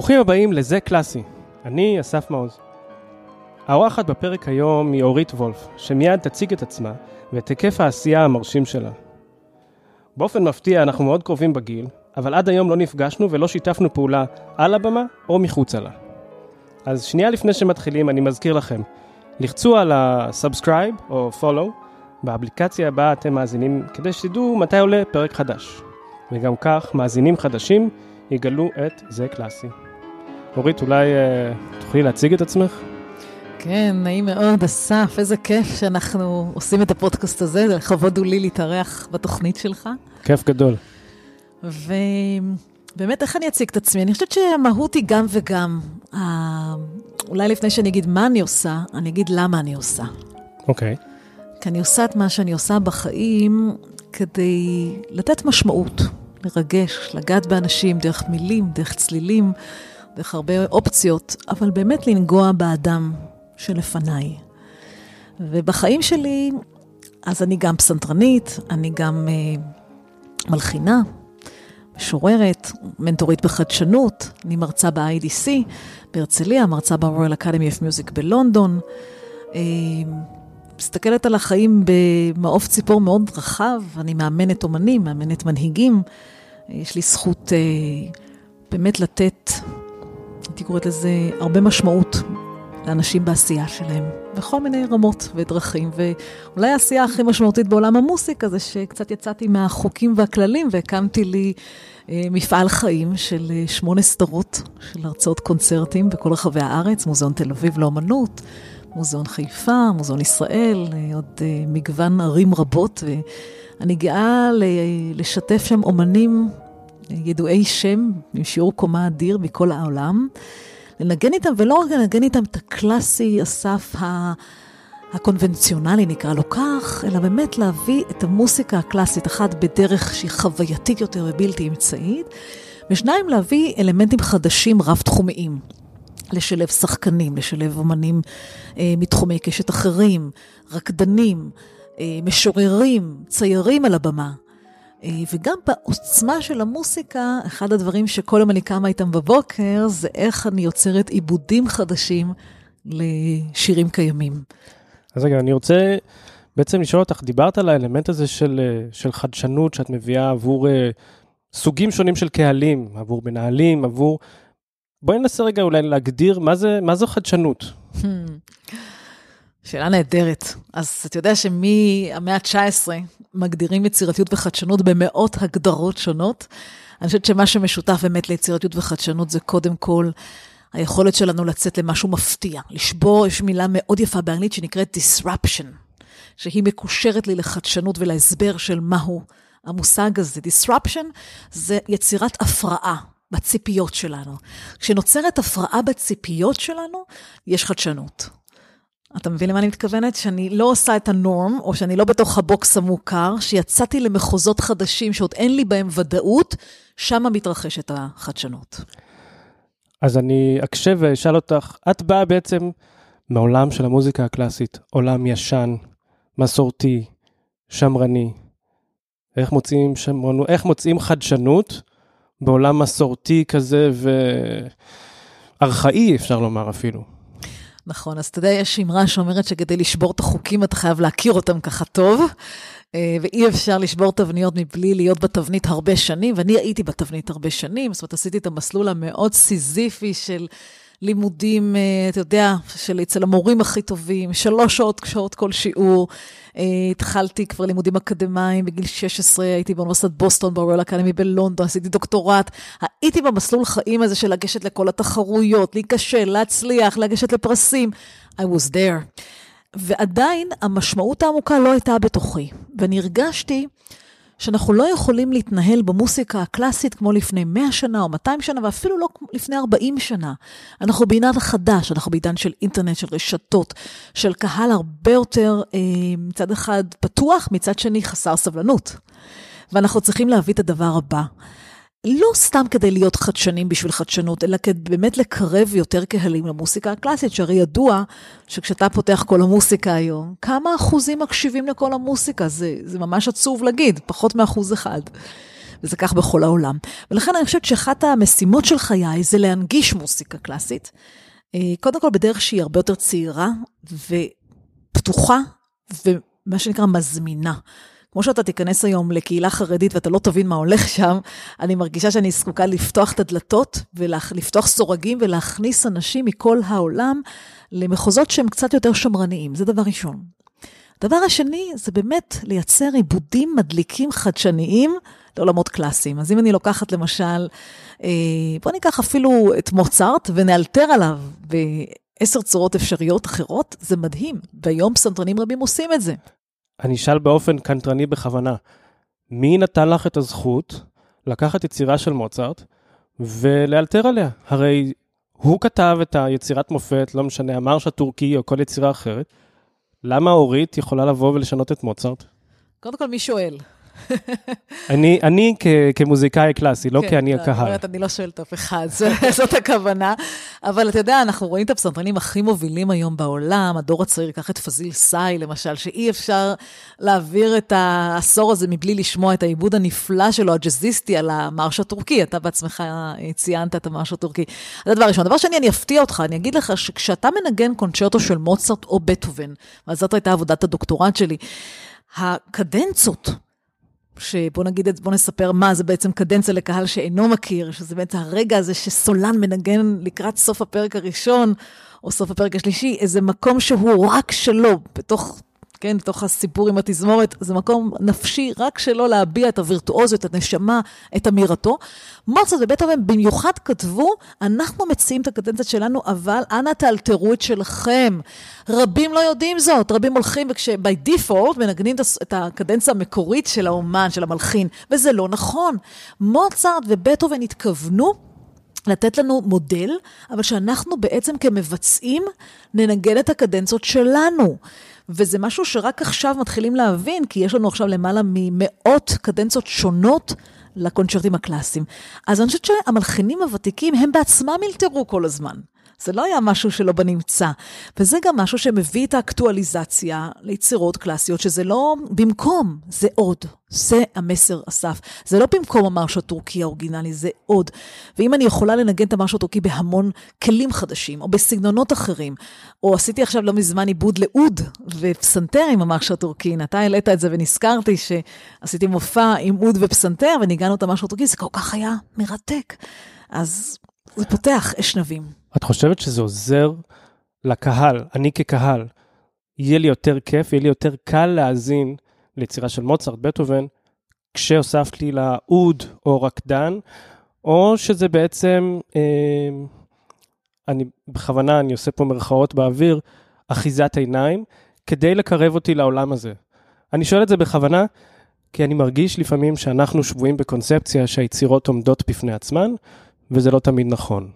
ברוכים הבאים לזה קלאסי, אני אסף מעוז. האורחת בפרק היום היא אורית וולף, שמיד תציג את עצמה ואת היקף העשייה המרשים שלה. באופן מפתיע אנחנו מאוד קרובים בגיל, אבל עד היום לא נפגשנו ולא שיתפנו פעולה על הבמה או מחוצה לה. אז שנייה לפני שמתחילים אני מזכיר לכם, לחצו על ה-subscribe או follow באפליקציה הבאה אתם מאזינים כדי שתדעו מתי עולה פרק חדש. וגם כך מאזינים חדשים יגלו את זה קלאסי. אורית, אולי אה, תוכלי להציג את עצמך? כן, נעים מאוד, אסף, איזה כיף שאנחנו עושים את הפודקאסט הזה, זה לכבוד הוא לי להתארח בתוכנית שלך. כיף גדול. ובאמת, איך אני אציג את עצמי? אני חושבת שהמהות היא גם וגם. אה, אולי לפני שאני אגיד מה אני עושה, אני אגיד למה אני עושה. אוקיי. כי אני עושה את מה שאני עושה בחיים כדי לתת משמעות, לרגש, לגעת באנשים דרך מילים, דרך צלילים, דרך הרבה אופציות, אבל באמת לנגוע באדם שלפניי. ובחיים שלי, אז אני גם פסנתרנית, אני גם אה, מלחינה, משוררת, מנטורית בחדשנות, אני מרצה ב-IDC בהרצליה, מרצה ב-Royal Academy of Music בלונדון. אה, מסתכלת על החיים במעוף ציפור מאוד רחב, אני מאמנת אומנים, מאמנת מנהיגים. יש לי זכות אה, באמת לתת, הייתי קוראת לזה, הרבה משמעות לאנשים בעשייה שלהם, בכל מיני רמות ודרכים. ואולי העשייה הכי משמעותית בעולם המוסיקה זה שקצת יצאתי מהחוקים והכללים והקמתי לי אה, מפעל חיים של אה, שמונה סדרות של הרצאות קונצרטים בכל רחבי הארץ, מוזיאון תל אביב לאומנות. מוזיאון חיפה, מוזיאון ישראל, אה, עוד אה, מגוון ערים רבות, ואני גאה לשתף שם אומנים ידועי שם, עם שיעור קומה אדיר מכל העולם, לנגן איתם, ולא רק לנגן איתם את הקלאסי, אסף הקונבנציונלי נקרא לו כך, אלא באמת להביא את המוסיקה הקלאסית, אחת בדרך שהיא חווייתית יותר ובלתי אמצעית, ושניים להביא אלמנטים חדשים רב-תחומיים. לשלב שחקנים, לשלב אומנים אה, מתחומי קשת אחרים, רקדנים, אה, משוררים, ציירים על הבמה. אה, וגם בעוצמה של המוסיקה, אחד הדברים שכל יום אני קמה איתם בבוקר, זה איך אני יוצרת עיבודים חדשים לשירים קיימים. אז רגע, אני רוצה בעצם לשאול אותך, דיברת על האלמנט הזה של, אה, של חדשנות שאת מביאה עבור uh, סוגים שונים של קהלים, עבור מנהלים, עבור בואי ננסה רגע אולי להגדיר מה זה, מה זו חדשנות. שאלה נהדרת. אז אתה יודע שמהמאה ה-19 מגדירים יצירתיות וחדשנות במאות הגדרות שונות. אני חושבת שמה שמשותף באמת ליצירתיות וחדשנות זה קודם כל היכולת שלנו לצאת למשהו מפתיע. לשבור, יש מילה מאוד יפה באנגלית שנקראת disruption, שהיא מקושרת לי לחדשנות ולהסבר של מהו המושג הזה. disruption זה יצירת הפרעה. בציפיות שלנו. כשנוצרת הפרעה בציפיות שלנו, יש חדשנות. אתה מבין למה אני מתכוונת? שאני לא עושה את הנורם, או שאני לא בתוך הבוקס המוכר, שיצאתי למחוזות חדשים שעוד אין לי בהם ודאות, שם מתרחשת החדשנות. אז אני אקשב ואשאל אותך, את באה בעצם מעולם של המוזיקה הקלאסית, עולם ישן, מסורתי, שמרני. איך מוצאים שמרנות, איך מוצאים חדשנות בעולם מסורתי כזה וארכאי, אפשר לומר אפילו. נכון, אז אתה יודע, יש אמרה שאומרת שכדי לשבור את החוקים אתה חייב להכיר אותם ככה טוב, אה, ואי אפשר לשבור תבניות מבלי להיות בתבנית הרבה שנים, ואני הייתי בתבנית הרבה שנים, זאת אומרת, עשיתי את המסלול המאוד סיזיפי של לימודים, אה, אתה יודע, של אצל המורים הכי טובים, שלוש שעות, שעות כל שיעור. אה, התחלתי כבר לימודים אקדמיים בגיל 16, הייתי באוניברסיטת בוסטון, ברויאל אקדמי בלונדון, עשיתי דוקטורט. הייתי במסלול חיים הזה של לגשת לכל התחרויות, להיכשל, להצליח, לגשת לפרסים. I was there. ועדיין המשמעות העמוקה לא הייתה בתוכי. ואני הרגשתי שאנחנו לא יכולים להתנהל במוסיקה הקלאסית כמו לפני 100 שנה או 200 שנה, ואפילו לא לפני 40 שנה. אנחנו בעידן חדש, אנחנו בעידן של אינטרנט, של רשתות, של קהל הרבה יותר, אה, מצד אחד פתוח, מצד שני חסר סבלנות. ואנחנו צריכים להביא את הדבר הבא. לא סתם כדי להיות חדשנים בשביל חדשנות, אלא כדי באמת לקרב יותר קהלים למוסיקה הקלאסית, שהרי ידוע שכשאתה פותח כל המוסיקה היום, כמה אחוזים מקשיבים לכל המוסיקה? זה, זה ממש עצוב להגיד, פחות מאחוז אחד. וזה כך בכל העולם. ולכן אני חושבת שאחת המשימות של חיי זה להנגיש מוסיקה קלאסית. אה, קודם כל בדרך שהיא הרבה יותר צעירה ופתוחה, ומה שנקרא מזמינה. כמו שאתה תיכנס היום לקהילה חרדית ואתה לא תבין מה הולך שם, אני מרגישה שאני זקוקה לפתוח את הדלתות ולפתוח סורגים ולהכניס אנשים מכל העולם למחוזות שהם קצת יותר שמרניים. זה דבר ראשון. הדבר השני זה באמת לייצר עיבודים מדליקים חדשניים לעולמות קלאסיים. אז אם אני לוקחת למשל, אה, בוא ניקח אפילו את מוצרט ונאלתר עליו בעשר צורות אפשריות אחרות, זה מדהים. והיום פסנתרנים רבים עושים את זה. אני אשאל באופן קנטרני בכוונה, מי נתן לך את הזכות לקחת יצירה של מוצרט ולאלתר עליה? הרי הוא כתב את היצירת מופת, לא משנה, המרש הטורקי או כל יצירה אחרת. למה אורית יכולה לבוא ולשנות את מוצרט? קודם כל, מי שואל? אני, אני כ, כמוזיקאי קלאסי, לא כן, כי אני לא, הקהל. אומרת, אני לא שואלת אף אחד, זאת הכוונה. אבל אתה יודע, אנחנו רואים את הפסנתרנים הכי מובילים היום בעולם, הדור הצעיר, קח את פזיל סאי, למשל, שאי אפשר להעביר את העשור הזה מבלי לשמוע את העיבוד הנפלא שלו, הג'אזיסטי, על המרש הטורקי. אתה בעצמך ציינת את המרש הטורקי. זה הדבר הראשון. דבר שני, אני אפתיע אותך, אני אגיד לך שכשאתה מנגן קונצ'רטו של מוצרט או בטהובן, וזאת הייתה עבודת הדוקטורט שלי, הקדנצות, שבוא נגיד, בוא נספר מה זה בעצם קדנציה לקהל שאינו מכיר, שזה בעצם הרגע הזה שסולן מנגן לקראת סוף הפרק הראשון, או סוף הפרק השלישי, איזה מקום שהוא רק שלו, בתוך כן, בתוך הסיפור עם התזמורת, זה מקום נפשי רק שלו להביע את הווירטואוזיות, את הנשמה, את אמירתו. מוצרט ובטהובן במיוחד כתבו, אנחנו מציעים את הקדנציה שלנו, אבל אנא תאלתרו את שלכם. רבים לא יודעים זאת, רבים הולכים וכש-by default מנגנים את הקדנציה המקורית של האומן, של המלחין, וזה לא נכון. מוצרט ובטהובן התכוונו לתת לנו מודל, אבל שאנחנו בעצם כמבצעים ננגן את הקדנציות שלנו. וזה משהו שרק עכשיו מתחילים להבין, כי יש לנו עכשיו למעלה ממאות קדנציות שונות לקונצ'רטים הקלאסיים. אז אני חושבת שהמלחינים הוותיקים, הם בעצמם אלתרו כל הזמן. זה לא היה משהו שלא בנמצא. וזה גם משהו שמביא את האקטואליזציה ליצירות קלאסיות, שזה לא במקום, זה עוד. זה המסר, אסף. זה לא במקום המרש הטורקי האורגינלי, זה עוד. ואם אני יכולה לנגן את המרש הטורקי בהמון כלים חדשים, או בסגנונות אחרים, או עשיתי עכשיו לא מזמן עיבוד לאוד ופסנתר עם המרש הטורקי, אתה העלית את זה ונזכרתי שעשיתי מופע עם אוד ופסנתר וניגענו את המרש הטורקי, זה כל כך היה מרתק. אז זה פותח אשנבים. את חושבת שזה עוזר לקהל, אני כקהל, יהיה לי יותר כיף, יהיה לי יותר קל להאזין ליצירה של מוצרט, בטהובן, כשהוספת לי לאוד או רקדן, או שזה בעצם, אה, אני בכוונה, אני עושה פה מרכאות באוויר, אחיזת עיניים, כדי לקרב אותי לעולם הזה. אני שואל את זה בכוונה, כי אני מרגיש לפעמים שאנחנו שבויים בקונספציה שהיצירות עומדות בפני עצמן, וזה לא תמיד נכון.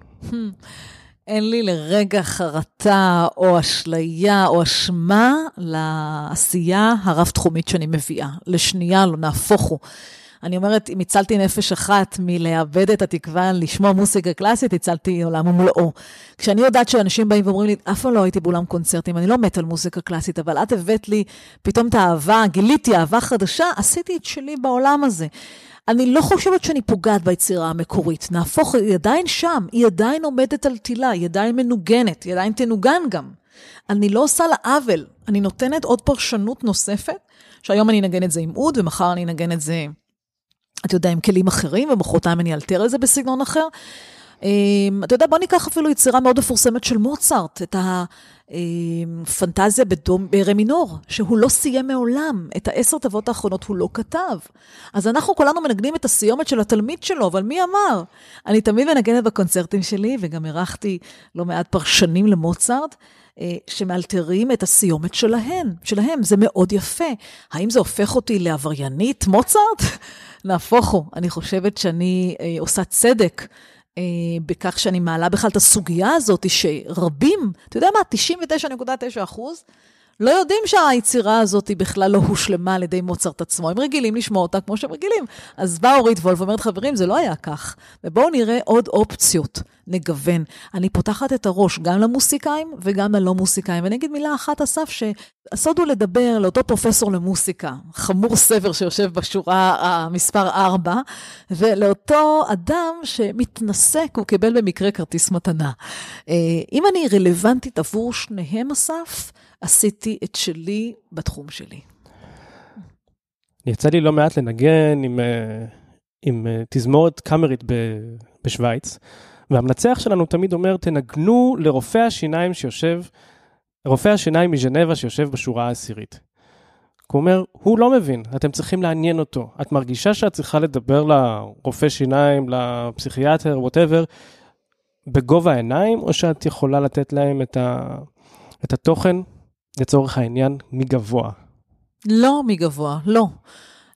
אין לי לרגע חרטה או אשליה או אשמה לעשייה הרב-תחומית שאני מביאה. לשנייה לא, נהפוך הוא. אני אומרת, אם הצלתי נפש אחת מלאבד את התקווה לשמוע מוסיקה קלאסית, הצלתי עולם ומלואו. כשאני יודעת שאנשים באים ואומרים לי, אף פעם לא הייתי באולם קונצרטים, אני לא מת על מוסיקה קלאסית, אבל את הבאת לי פתאום את האהבה, גיליתי אהבה חדשה, עשיתי את שלי בעולם הזה. אני לא חושבת שאני פוגעת ביצירה המקורית. נהפוך, היא עדיין שם, היא עדיין עומדת על תילה, היא עדיין מנוגנת, היא עדיין תנוגן גם. אני לא עושה לה עוול, אני נותנת עוד פרשנות נוספת, שהיום אני אנגן את זה עם אוד, ומחר אני אנגן את זה, אתה יודע, עם כלים אחרים, ומחרתיים אני אלתר את זה בסגנון אחר. אמ, אתה יודע, בוא ניקח אפילו יצירה מאוד מפורסמת של מוצרט, את הפנטזיה בדום, ברמינור, שהוא לא סיים מעולם. את העשר תוות האחרונות הוא לא כתב. אז אנחנו כולנו מנגנים את הסיומת של התלמיד שלו, אבל מי אמר? אני תמיד מנגנת בקונצרטים שלי, וגם אירחתי לא מעט פרשנים למוצרט. אה, שמאלתרים את הסיומת שלהם, שלהם, זה מאוד יפה. האם זה הופך אותי לעבריינית מוצרט? נהפוך הוא, אני חושבת שאני אה, עושה צדק אה, בכך שאני מעלה בכלל את הסוגיה הזאת, שרבים, אתה יודע מה, 99.9 אחוז, לא יודעים שהיצירה הזאת היא בכלל לא הושלמה על ידי מוצרט עצמו. הם רגילים לשמוע אותה כמו שהם רגילים. אז באה אורית וולף ואומרת, חברים, זה לא היה כך. ובואו נראה עוד אופציות נגוון. אני פותחת את הראש גם למוסיקאים וגם ללא מוסיקאים. ואני אגיד מילה אחת, אסף, שהסוד הוא לדבר לאותו פרופסור למוסיקה, חמור סבר שיושב בשורה המספר 4, ולאותו אדם שמתנשא, הוא קיבל במקרה כרטיס מתנה. אה, אם אני רלוונטית עבור שניהם, אסף, עשיתי את שלי בתחום שלי. יצא לי לא מעט לנגן עם, אה, עם אה, תזמורת קאמרית בשוויץ, והמנצח שלנו תמיד אומר, תנגנו לרופא השיניים שיושב, רופא השיניים מז'נבה שיושב בשורה העשירית. הוא אומר, הוא לא מבין, אתם צריכים לעניין אותו. את מרגישה שאת צריכה לדבר לרופא שיניים, לפסיכיאטר, ווטאבר, בגובה העיניים, או שאת יכולה לתת להם את, ה, את התוכן, לצורך העניין, מגבוה? לא מגבוה, לא.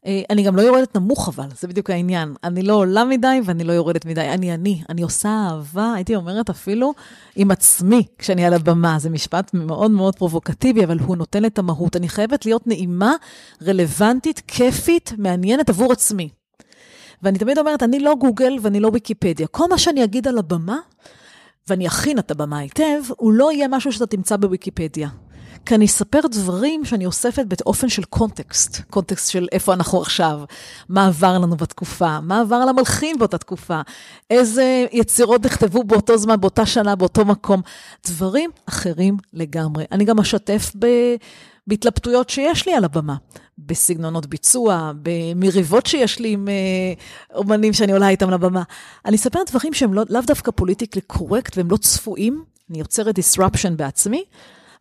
אה, אני גם לא יורדת נמוך, אבל, זה בדיוק העניין. אני לא עולה מדי ואני לא יורדת מדי. אני אני, אני עושה אהבה, הייתי אומרת אפילו, עם עצמי כשאני על הבמה. זה משפט מאוד מאוד פרובוקטיבי, אבל הוא נותן את המהות. אני חייבת להיות נעימה, רלוונטית, כיפית, מעניינת עבור עצמי. ואני תמיד אומרת, אני לא גוגל ואני לא ויקיפדיה. כל מה שאני אגיד על הבמה, ואני אכין את הבמה היטב, הוא לא יהיה משהו שאתה תמצא בוויקיפדיה. כי אני אספר דברים שאני אוספת באופן של קונטקסט, קונטקסט של איפה אנחנו עכשיו, מה עבר לנו בתקופה, מה עבר למלחין באותה תקופה, איזה יצירות נכתבו באותו זמן, באותה שנה, באותו מקום, דברים אחרים לגמרי. אני גם אשתף ב... בהתלבטויות שיש לי על הבמה, בסגנונות ביצוע, במריבות שיש לי עם אה, אומנים שאני עולה איתם לבמה. אני אספר דברים שהם לא, לאו דווקא פוליטיקלי קורקט והם לא צפויים, אני יוצרת disruption בעצמי,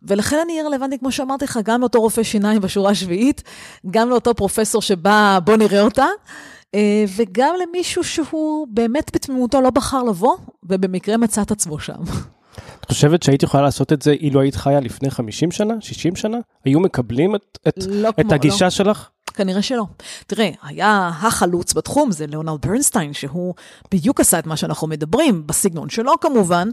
ולכן אני אהיה רלוונטי, כמו שאמרתי לך, גם לאותו רופא שיניים בשורה השביעית, גם לאותו פרופסור שבא, בוא נראה אותה, אה, וגם למישהו שהוא באמת בתמימותו לא בחר לבוא, ובמקרה מצא את עצמו שם. את חושבת שהיית יכולה לעשות את זה אילו היית חיה לפני 50 שנה, 60 שנה? היו מקבלים את, את, לא את כמו, הגישה לא. שלך? כנראה שלא. תראה, היה החלוץ בתחום, זה ליאונרד ברנסטיין, שהוא בדיוק עשה את מה שאנחנו מדברים, בסגנון שלו כמובן,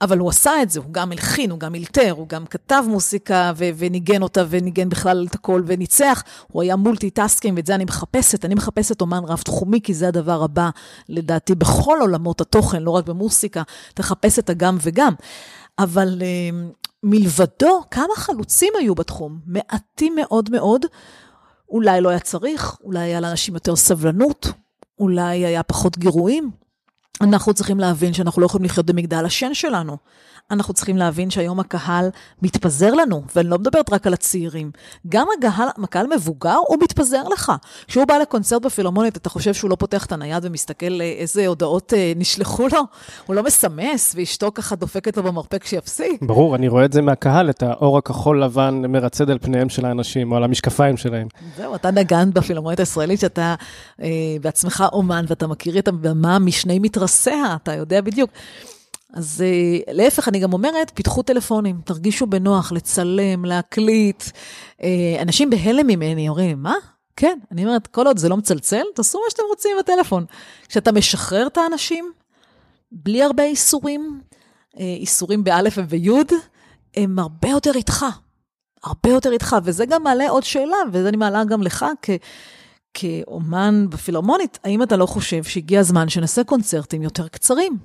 אבל הוא עשה את זה, הוא גם הלחין, הוא גם אילתר, הוא גם כתב מוסיקה ו- וניגן אותה וניגן בכלל את הכל וניצח. הוא היה multitasking, ואת זה אני מחפשת. אני מחפשת אומן רב-תחומי, כי זה הדבר הבא, לדעתי, בכל עולמות התוכן, לא רק במוסיקה, תחפש את הגם וגם. אבל uh, מלבדו, כמה חלוצים היו בתחום? מעטים מאוד מאוד. אולי לא היה צריך, אולי היה לאנשים יותר סבלנות, אולי היה פחות גירויים. אנחנו צריכים להבין שאנחנו לא יכולים לחיות במגדל השן שלנו. אנחנו צריכים להבין שהיום הקהל מתפזר לנו, ואני לא מדברת רק על הצעירים. גם הקהל, הקהל מבוגר, הוא מתפזר לך. כשהוא בא לקונצרט בפילהרמונית, אתה חושב שהוא לא פותח את הנייד ומסתכל איזה הודעות אה, נשלחו לו? הוא לא מסמס, ואשתו ככה דופקת לו במרפק שיפסיק. ברור, אני רואה את זה מהקהל, את האור הכחול לבן מרצד על פניהם של האנשים, או על המשקפיים שלהם. זהו, אתה נגן בפילהרמונית הישראלית, שאתה אה, בעצמך אומן, ואתה מכיר את הבמה משני מתרסיה, אתה יודע בדיוק. אז uh, להפך, אני גם אומרת, פיתחו טלפונים, תרגישו בנוח לצלם, להקליט. Uh, אנשים בהלם ממני אומרים, מה? כן, אני אומרת, כל עוד זה לא מצלצל, תעשו מה שאתם רוצים עם הטלפון. כשאתה משחרר את האנשים, בלי הרבה איסורים, uh, איסורים באלף וביוד, הם הרבה יותר איתך. הרבה יותר איתך, וזה גם מעלה עוד שאלה, וזה אני מעלה גם לך, כ... כאומן בפילהרמונית, האם אתה לא חושב שהגיע הזמן שנעשה קונצרטים יותר קצרים?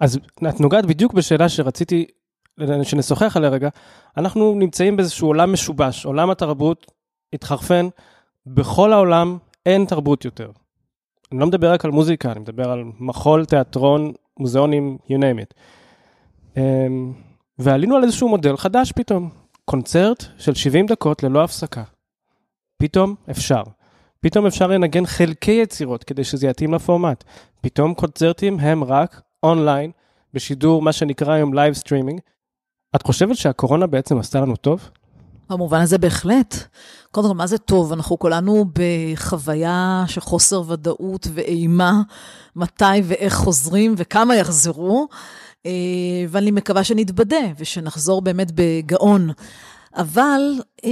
אז את נוגעת בדיוק בשאלה שרציתי שנשוחח עליה רגע. אנחנו נמצאים באיזשהו עולם משובש, עולם התרבות התחרפן, בכל העולם אין תרבות יותר. אני לא מדבר רק על מוזיקה, אני מדבר על מחול, תיאטרון, מוזיאונים, you name it. Um, ועלינו על איזשהו מודל חדש פתאום, קונצרט של 70 דקות ללא הפסקה. פתאום אפשר. פתאום אפשר לנגן חלקי יצירות כדי שזה יתאים לפורמט. פתאום קונצרטים הם רק אונליין, בשידור, מה שנקרא היום live streaming. את חושבת שהקורונה בעצם עשתה לנו טוב? במובן הזה בהחלט. קודם כל, מה זה טוב? אנחנו כולנו בחוויה של חוסר ודאות ואימה, מתי ואיך חוזרים וכמה יחזרו, אה, ואני מקווה שנתבדה ושנחזור באמת בגאון. אבל אה,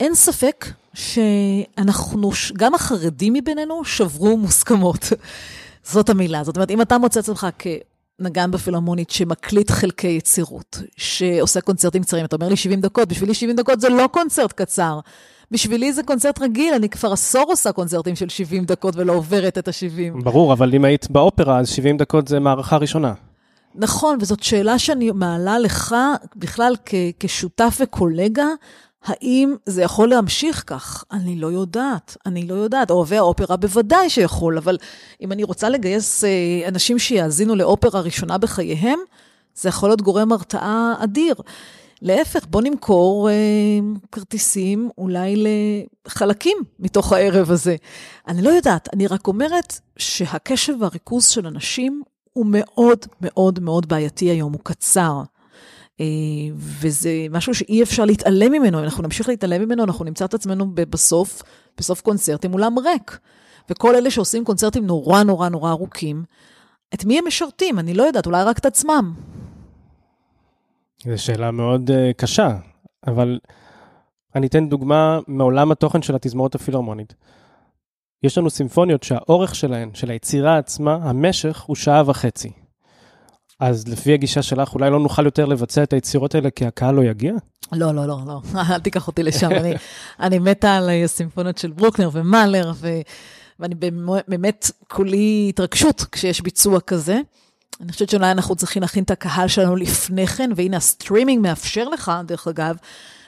אין ספק שאנחנו, גם החרדים מבינינו שברו מוסכמות. זאת המילה. זאת אומרת, אם אתה מוצא את עצמך כנגן בפילהרמונית שמקליט חלקי יצירות, שעושה קונצרטים קצרים, אתה אומר לי 70 דקות, בשבילי 70 דקות זה לא קונצרט קצר. בשבילי זה קונצרט רגיל, אני כבר עשור עושה קונצרטים של 70 דקות ולא עוברת את ה-70. ברור, אבל אם היית באופרה, אז 70 דקות זה מערכה ראשונה. נכון, וזאת שאלה שאני מעלה לך בכלל כ- כשותף וקולגה, האם זה יכול להמשיך כך? אני לא יודעת, אני לא יודעת. אוהבי האופרה בוודאי שיכול, אבל אם אני רוצה לגייס אה, אנשים שיאזינו לאופרה ראשונה בחייהם, זה יכול להיות גורם הרתעה אדיר. להפך, בוא נמכור אה, כרטיסים אולי לחלקים מתוך הערב הזה. אני לא יודעת, אני רק אומרת שהקשב והריכוז של אנשים הוא מאוד מאוד מאוד בעייתי היום, הוא קצר. אה, וזה משהו שאי אפשר להתעלם ממנו, אם אנחנו נמשיך להתעלם ממנו, אנחנו נמצא את עצמנו בסוף, בסוף קונצרט עם אולם ריק. וכל אלה שעושים קונצרטים נורא נורא נורא ארוכים, את מי הם משרתים? אני לא יודעת, אולי רק את עצמם. זו שאלה מאוד uh, קשה, אבל אני אתן דוגמה מעולם התוכן של התזמורת הפילהרמונית. יש לנו סימפוניות שהאורך שלהן, של היצירה עצמה, המשך הוא שעה וחצי. אז לפי הגישה שלך, אולי לא נוכל יותר לבצע את היצירות האלה כי הקהל לא יגיע? לא, לא, לא, לא, אל תיקח אותי לשם. אני, אני מתה על הסימפוניות של ברוקנר ומאלר, ו, ואני באמת כולי התרגשות כשיש ביצוע כזה. אני חושבת שאולי אנחנו צריכים להכין את הקהל שלנו לפני כן, והנה הסטרימינג מאפשר לך, דרך אגב,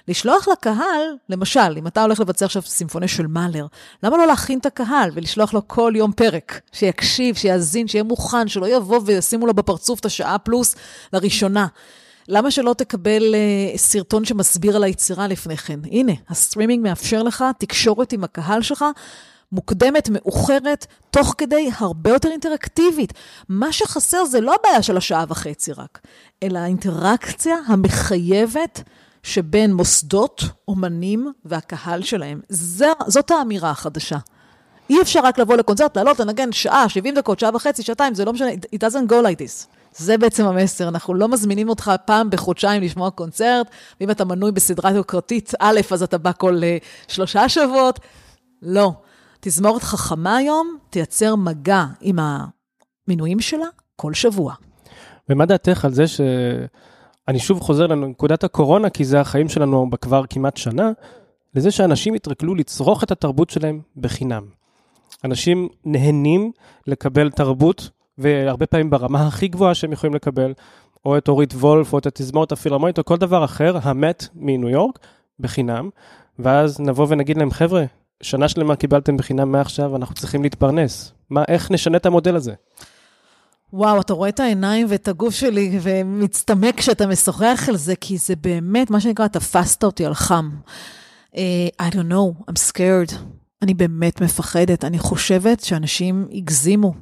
לשלוח לקהל, למשל, אם אתה הולך לבצע עכשיו סימפוניה של מאלר, למה לא להכין את הקהל ולשלוח לו כל יום פרק? שיקשיב, שיאזין, שיהיה מוכן, שלא יבוא וישימו לו בפרצוף את השעה פלוס לראשונה. למה שלא תקבל uh, סרטון שמסביר על היצירה לפני כן? הנה, הסטרימינג מאפשר לך תקשורת עם הקהל שלך. מוקדמת, מאוחרת, תוך כדי הרבה יותר אינטראקטיבית. מה שחסר זה לא הבעיה של השעה וחצי רק, אלא האינטראקציה המחייבת שבין מוסדות, אומנים והקהל שלהם. זו, זאת האמירה החדשה. אי אפשר רק לבוא לקונצרט, לעלות, לנגן שעה, 70 דקות, שעה וחצי, שעתיים, זה לא משנה, it doesn't go like this. זה בעצם המסר, אנחנו לא מזמינים אותך פעם בחודשיים לשמוע קונצרט, ואם אתה מנוי בסדרה יוקרתית א', אז אתה בא כל uh, שלושה שבועות. לא. תזמורת חכמה היום תייצר מגע עם המינויים שלה כל שבוע. ומה דעתך על זה ש... אני שוב חוזר לנקודת הקורונה, כי זה החיים שלנו כבר כמעט שנה, לזה שאנשים יתרגלו לצרוך את התרבות שלהם בחינם. אנשים נהנים לקבל תרבות, והרבה פעמים ברמה הכי גבוהה שהם יכולים לקבל, או את אורית וולף, או את התזמורת הפילהרמונית, או כל דבר אחר, המת מניו יורק, בחינם, ואז נבוא ונגיד להם, חבר'ה, שנה שלמה קיבלתם בחינם מעכשיו, אנחנו צריכים להתפרנס. מה, איך נשנה את המודל הזה? וואו, אתה רואה את העיניים ואת הגוף שלי ומצטמק כשאתה משוחח על זה, כי זה באמת, מה שנקרא, תפסת אותי על חם. Uh, I don't know, I'm scared. אני באמת מפחדת. אני חושבת שאנשים הגזימו,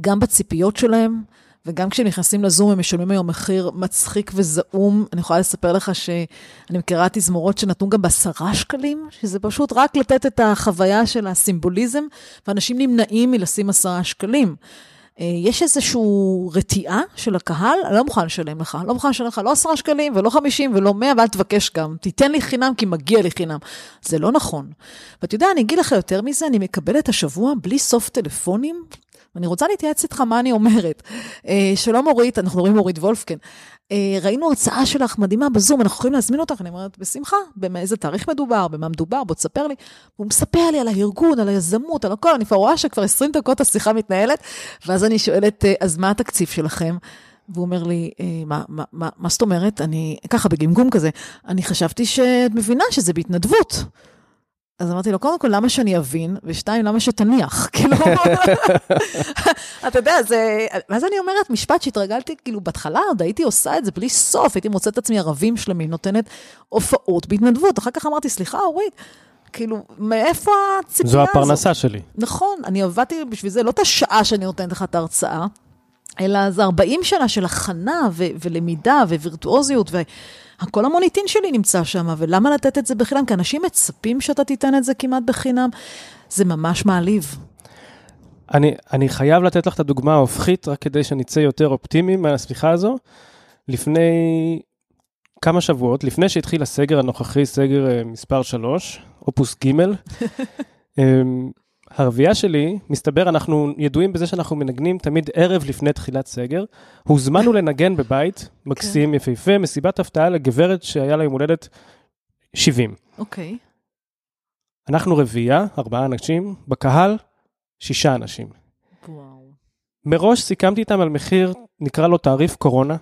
גם בציפיות שלהם, וגם כשנכנסים לזום הם משלמים היום מחיר מצחיק וזעום. אני יכולה לספר לך שאני מכירה תזמורות שנתנו גם בעשרה שקלים, שזה פשוט רק לתת את החוויה של הסימבוליזם, ואנשים נמנעים מלשים עשרה שקלים. אה, יש איזושהי רתיעה של הקהל, אני לא מוכן לשלם לך, לא מוכן לשלם לך לא עשרה שקלים ולא חמישים ולא מאה, ואל תבקש גם, תיתן לי חינם כי מגיע לי חינם. זה לא נכון. ואתה יודע, אני אגיד לך יותר מזה, אני מקבלת השבוע בלי סוף טלפונים ואני רוצה להתייעץ איתך מה אני אומרת. אה, שלום אורית, אנחנו רואים אורית וולפקן. אה, ראינו הרצאה שלך מדהימה בזום, אנחנו יכולים להזמין אותך? אני אומרת, בשמחה, באיזה תאריך מדובר, במה מדובר, בוא תספר לי. הוא מספר לי על הארגון, על היזמות, על הכל, אני כבר רואה שכבר 20 דקות השיחה מתנהלת, ואז אני שואלת, אה, אז מה התקציב שלכם? והוא אומר לי, מה, מה, מה, מה זאת אומרת? אני, ככה בגמגום כזה, אני חשבתי שאת מבינה שזה בהתנדבות. אז אמרתי לו, קודם כל, למה שאני אבין? ושתיים, למה שתניח? כאילו, אתה יודע, זה... ואז אני אומרת, משפט שהתרגלתי, כאילו, בהתחלה עוד הייתי עושה את זה בלי סוף, הייתי מוצאת את עצמי ערבים שלמים, נותנת הופעות בהתנדבות. אחר כך אמרתי, סליחה, אורית, כאילו, מאיפה הציפייה הזאת? זו הפרנסה שלי. נכון, אני עבדתי בשביל זה, לא את השעה שאני נותנת לך את ההרצאה, אלא זה 40 שנה של הכנה ו- ולמידה ווירטואוזיות. ו- כל המוניטין שלי נמצא שם, ולמה לתת את זה בחינם? כי אנשים מצפים שאתה תיתן את זה כמעט בחינם. זה ממש מעליב. אני, אני חייב לתת לך את הדוגמה ההופכית, רק כדי שנצא יותר אופטימיים מהשיחה הזו. לפני כמה שבועות, לפני שהתחיל הסגר הנוכחי, סגר uh, מספר 3, אופוס ג', הרבייה שלי, מסתבר, אנחנו ידועים בזה שאנחנו מנגנים תמיד ערב לפני תחילת סגר. הוזמנו לנגן בבית, מקסים, כן. יפהפה, מסיבת הפתעה לגברת שהיה לה יום הולדת 70. אוקיי. אנחנו רביעייה, ארבעה אנשים, בקהל, שישה אנשים. וואו. מראש סיכמתי איתם על מחיר, נקרא לו תעריף קורונה,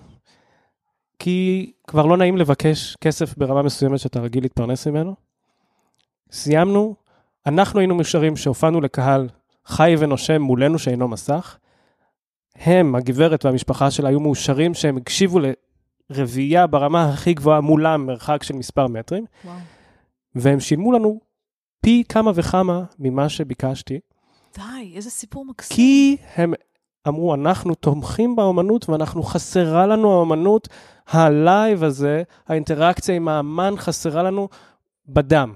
כי כבר לא נעים לבקש כסף ברמה מסוימת שאתה רגיל להתפרנס ממנו. סיימנו, אנחנו היינו מאושרים שהופענו לקהל חי ונושם מולנו שאינו מסך. הם, הגברת והמשפחה שלה, היו מאושרים שהם הקשיבו לרביעייה ברמה הכי גבוהה מולם, מרחק של מספר מטרים. וואו. והם שילמו לנו פי כמה וכמה ממה שביקשתי. די, איזה סיפור מקסים. כי הם אמרו, אנחנו תומכים באומנות ואנחנו חסרה לנו האומנות, ה live הזה, האינטראקציה עם האמן חסרה לנו בדם.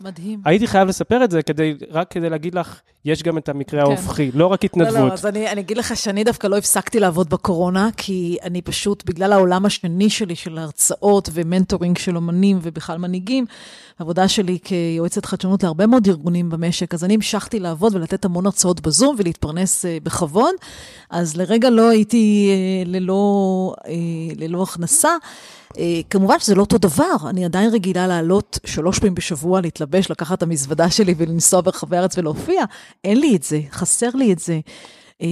מדהים. הייתי חייב לספר את זה כדי, רק כדי להגיד לך, יש גם את המקרה כן. ההופכי, לא רק התנדבות. לא, לא, אז אני, אני אגיד לך שאני דווקא לא הפסקתי לעבוד בקורונה, כי אני פשוט, בגלל העולם השני שלי של הרצאות ו mentoring של אומנים ובכלל מנהיגים, העבודה שלי כיועצת חדשנות להרבה מאוד ארגונים במשק, אז אני המשכתי לעבוד ולתת המון הרצאות בזום ולהתפרנס uh, בכבוד. אז לרגע לא הייתי uh, ללא, uh, ללא הכנסה. Uh, כמובן שזה לא אותו דבר, אני עדיין רגילה לעלות שלוש פעמים בשבוע, להתלבש, לקחת את המזוודה שלי ולנסוע ברחבי הארץ ולהופיע. אין לי את זה, חסר לי את זה. אה,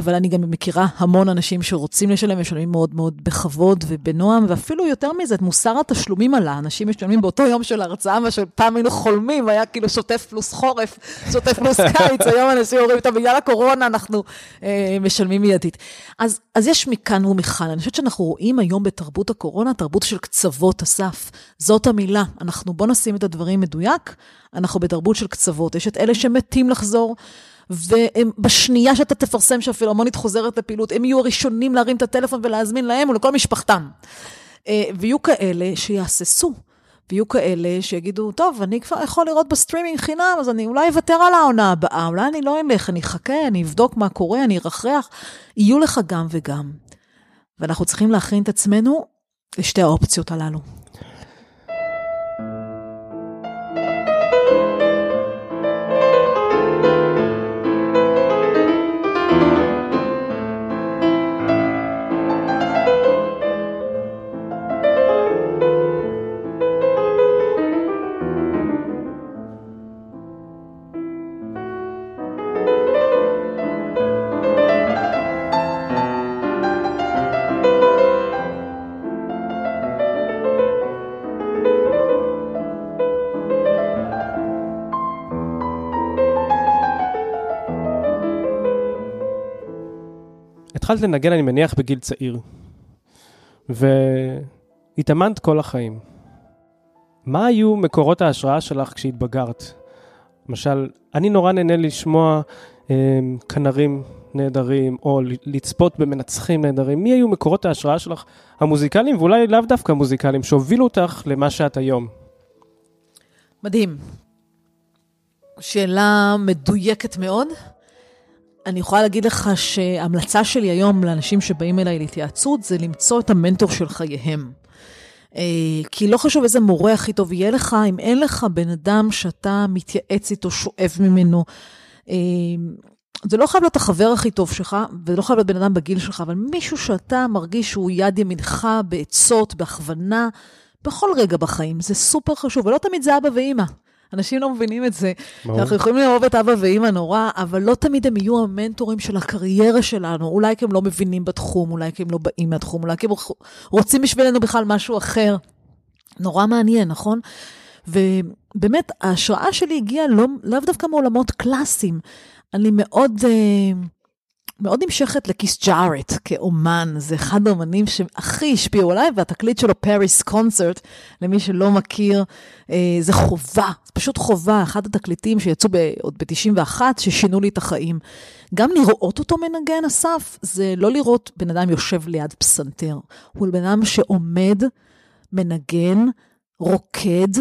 אבל אני גם מכירה המון אנשים שרוצים לשלם, משלמים מאוד מאוד בכבוד ובנועם, ואפילו יותר מזה, את מוסר התשלומים עלה. אנשים משלמים באותו יום של ההרצאה, מה שפעם היינו חולמים, היה כאילו שוטף פלוס חורף, שוטף פלוס קיץ, היום אנשים אומרים, טוב, בגלל הקורונה אנחנו אה, משלמים מיידית. אז, אז יש מכאן ומכאן. אני חושבת שאנחנו רואים היום בתרבות הקורונה, תרבות של קצוות, אסף. זאת המילה. אנחנו, בוא נשים את הדברים מדויק, אנחנו בתרבות של קצוות. יש את אלה שמתים לחזור. ובשנייה שאתה תפרסם שהפילהרמונית חוזרת לפעילות, הם יהיו הראשונים להרים את הטלפון ולהזמין להם ולכל משפחתם. אה, ויהיו כאלה שיהססו. ויהיו כאלה שיגידו, טוב, אני כבר יכול לראות בסטרימינג חינם, אז אני אולי אוותר על העונה הבאה, אולי אני לא אלך, אני אחכה, אני אבדוק מה קורה, אני ארחרח. יהיו לך גם וגם. ואנחנו צריכים להכין את עצמנו לשתי האופציות הללו. התחלת לנגן, אני מניח, בגיל צעיר, והתאמנת כל החיים. מה היו מקורות ההשראה שלך כשהתבגרת? למשל, אני נורא נהנה לשמוע אה, כנרים נהדרים, או לצפות במנצחים נהדרים. מי היו מקורות ההשראה שלך המוזיקליים, ואולי לאו דווקא המוזיקליים, שהובילו אותך למה שאת היום? מדהים. שאלה מדויקת מאוד. אני יכולה להגיד לך שההמלצה שלי היום לאנשים שבאים אליי להתייעצות זה למצוא את המנטור של חייהם. אה, כי לא חשוב איזה מורה הכי טוב יהיה לך, אם אין לך בן אדם שאתה מתייעץ איתו, שואב ממנו. אה, זה לא חייב להיות החבר הכי טוב שלך, ולא חייב להיות בן אדם בגיל שלך, אבל מישהו שאתה מרגיש שהוא יד ימינך בעצות, בהכוונה, בכל רגע בחיים. זה סופר חשוב, ולא תמיד זה אבא ואימא. אנשים לא מבינים את זה. אנחנו יכולים לאהוב את אבא ואימא נורא, אבל לא תמיד הם יהיו המנטורים של הקריירה שלנו. אולי כי הם לא מבינים בתחום, אולי כי הם לא באים מהתחום, אולי כי הם רוצים בשבילנו בכלל משהו אחר. נורא מעניין, נכון? ובאמת, ההשראה שלי הגיעה לא, לאו דווקא מעולמות קלאסיים. אני מאוד... Uh, מאוד נמשכת לכיס ג'ארט כאומן, זה אחד האומנים שהכי השפיעו עליי, והתקליט שלו, פריס קונצרט, למי שלא מכיר, אה, זה חובה, זה פשוט חובה, אחד התקליטים שיצאו ב, עוד ב-91, ששינו לי את החיים. גם לראות אותו מנגן, אסף, זה לא לראות בן אדם יושב ליד פסנתר, הוא בן אדם שעומד, מנגן, רוקד,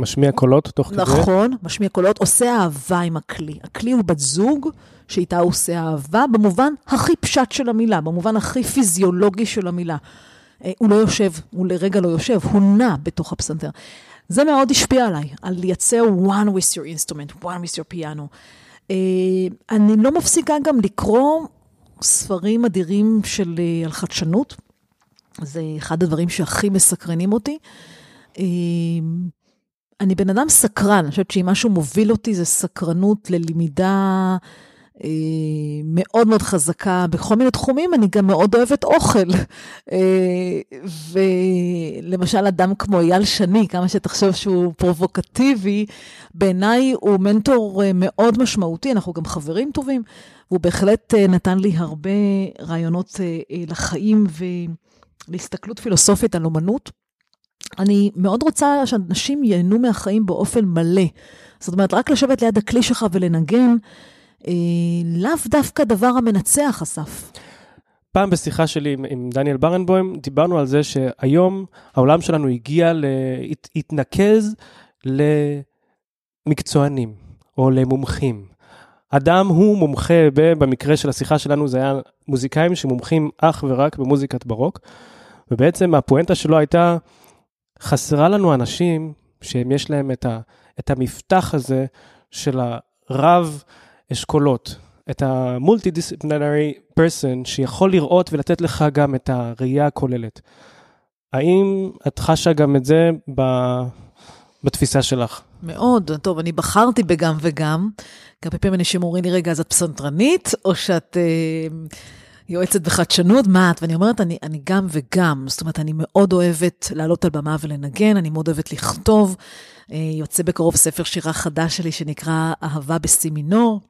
משמיע קולות תוך כדי? נכון, משמיע קולות, עושה אהבה עם הכלי. הכלי הוא בת זוג שאיתה הוא עושה אהבה, במובן הכי פשט של המילה, במובן הכי פיזיולוגי של המילה. אה, הוא לא יושב, הוא לרגע לא יושב, הוא נע בתוך הפסנתר. זה מאוד השפיע עליי, על לייצר one with your instrument, one with your piano. אה, אני לא מפסיקה גם לקרוא ספרים אדירים של, אה, על חדשנות. זה אחד הדברים שהכי מסקרנים אותי. אני בן אדם סקרן, אני חושבת שאם משהו מוביל אותי זה סקרנות ללמידה מאוד מאוד חזקה בכל מיני תחומים, אני גם מאוד אוהבת אוכל. אה, ולמשל, אדם כמו אייל שני, כמה שתחשוב שהוא פרובוקטיבי, בעיניי הוא מנטור אה, מאוד משמעותי, אנחנו גם חברים טובים, והוא בהחלט נתן לי הרבה רעיונות לחיים ולהסתכלות פילוסופית על אומנות. אני מאוד רוצה שאנשים ייהנו מהחיים באופן מלא. זאת אומרת, רק לשבת ליד הכלי שלך ולנגן, אה, לאו דווקא דבר המנצח, אסף. פעם בשיחה שלי עם, עם דניאל ברנבוים, דיברנו על זה שהיום העולם שלנו הגיע, ל... הת, התנקז למקצוענים או למומחים. אדם הוא מומחה, במקרה של השיחה שלנו זה היה מוזיקאים שמומחים אך ורק במוזיקת ברוק, ובעצם הפואנטה שלו הייתה, חסרה לנו אנשים שיש להם את, ה, את המפתח הזה של הרב אשכולות, את המולטי-דיסציפלינרי פרסון שיכול לראות ולתת לך גם את הראייה הכוללת. האם את חשה גם את זה ב... בתפיסה שלך? מאוד. טוב, אני בחרתי בגם וגם. הרבה פעמים אנשים אומרים לי, רגע, אז את פסנתרנית, או שאת אה, יועצת בחדשנות? מה את? ואני אומרת, אני, אני גם וגם. זאת אומרת, אני מאוד אוהבת לעלות על במה ולנגן, אני מאוד אוהבת לכתוב. אה, יוצא בקרוב ספר שירה חדש שלי שנקרא אהבה בסי מינור.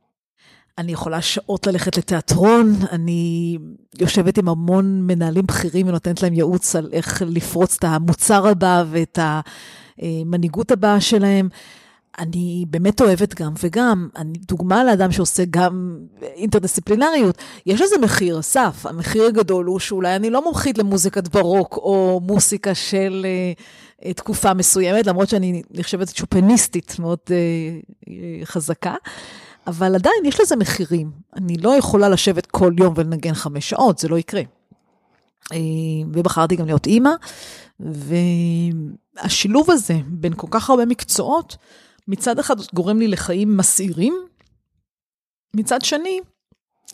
אני יכולה שעות ללכת לתיאטרון, אני יושבת עם המון מנהלים בכירים ונותנת להם ייעוץ על איך לפרוץ את המוצר הבא ואת המנהיגות הבאה שלהם. אני באמת אוהבת גם וגם. אני דוגמה לאדם שעושה גם אינטרדיסציפלינריות. יש לזה מחיר, אסף. המחיר הגדול הוא שאולי אני לא מומחית למוזיקת ברוק או מוסיקה של uh, תקופה מסוימת, למרות שאני נחשבת שופניסטית מאוד uh, חזקה. אבל עדיין יש לזה מחירים. אני לא יכולה לשבת כל יום ולנגן חמש שעות, זה לא יקרה. אה, ובחרתי גם להיות אימא, והשילוב הזה בין כל כך הרבה מקצועות, מצד אחד גורם לי לחיים מסעירים, מצד שני,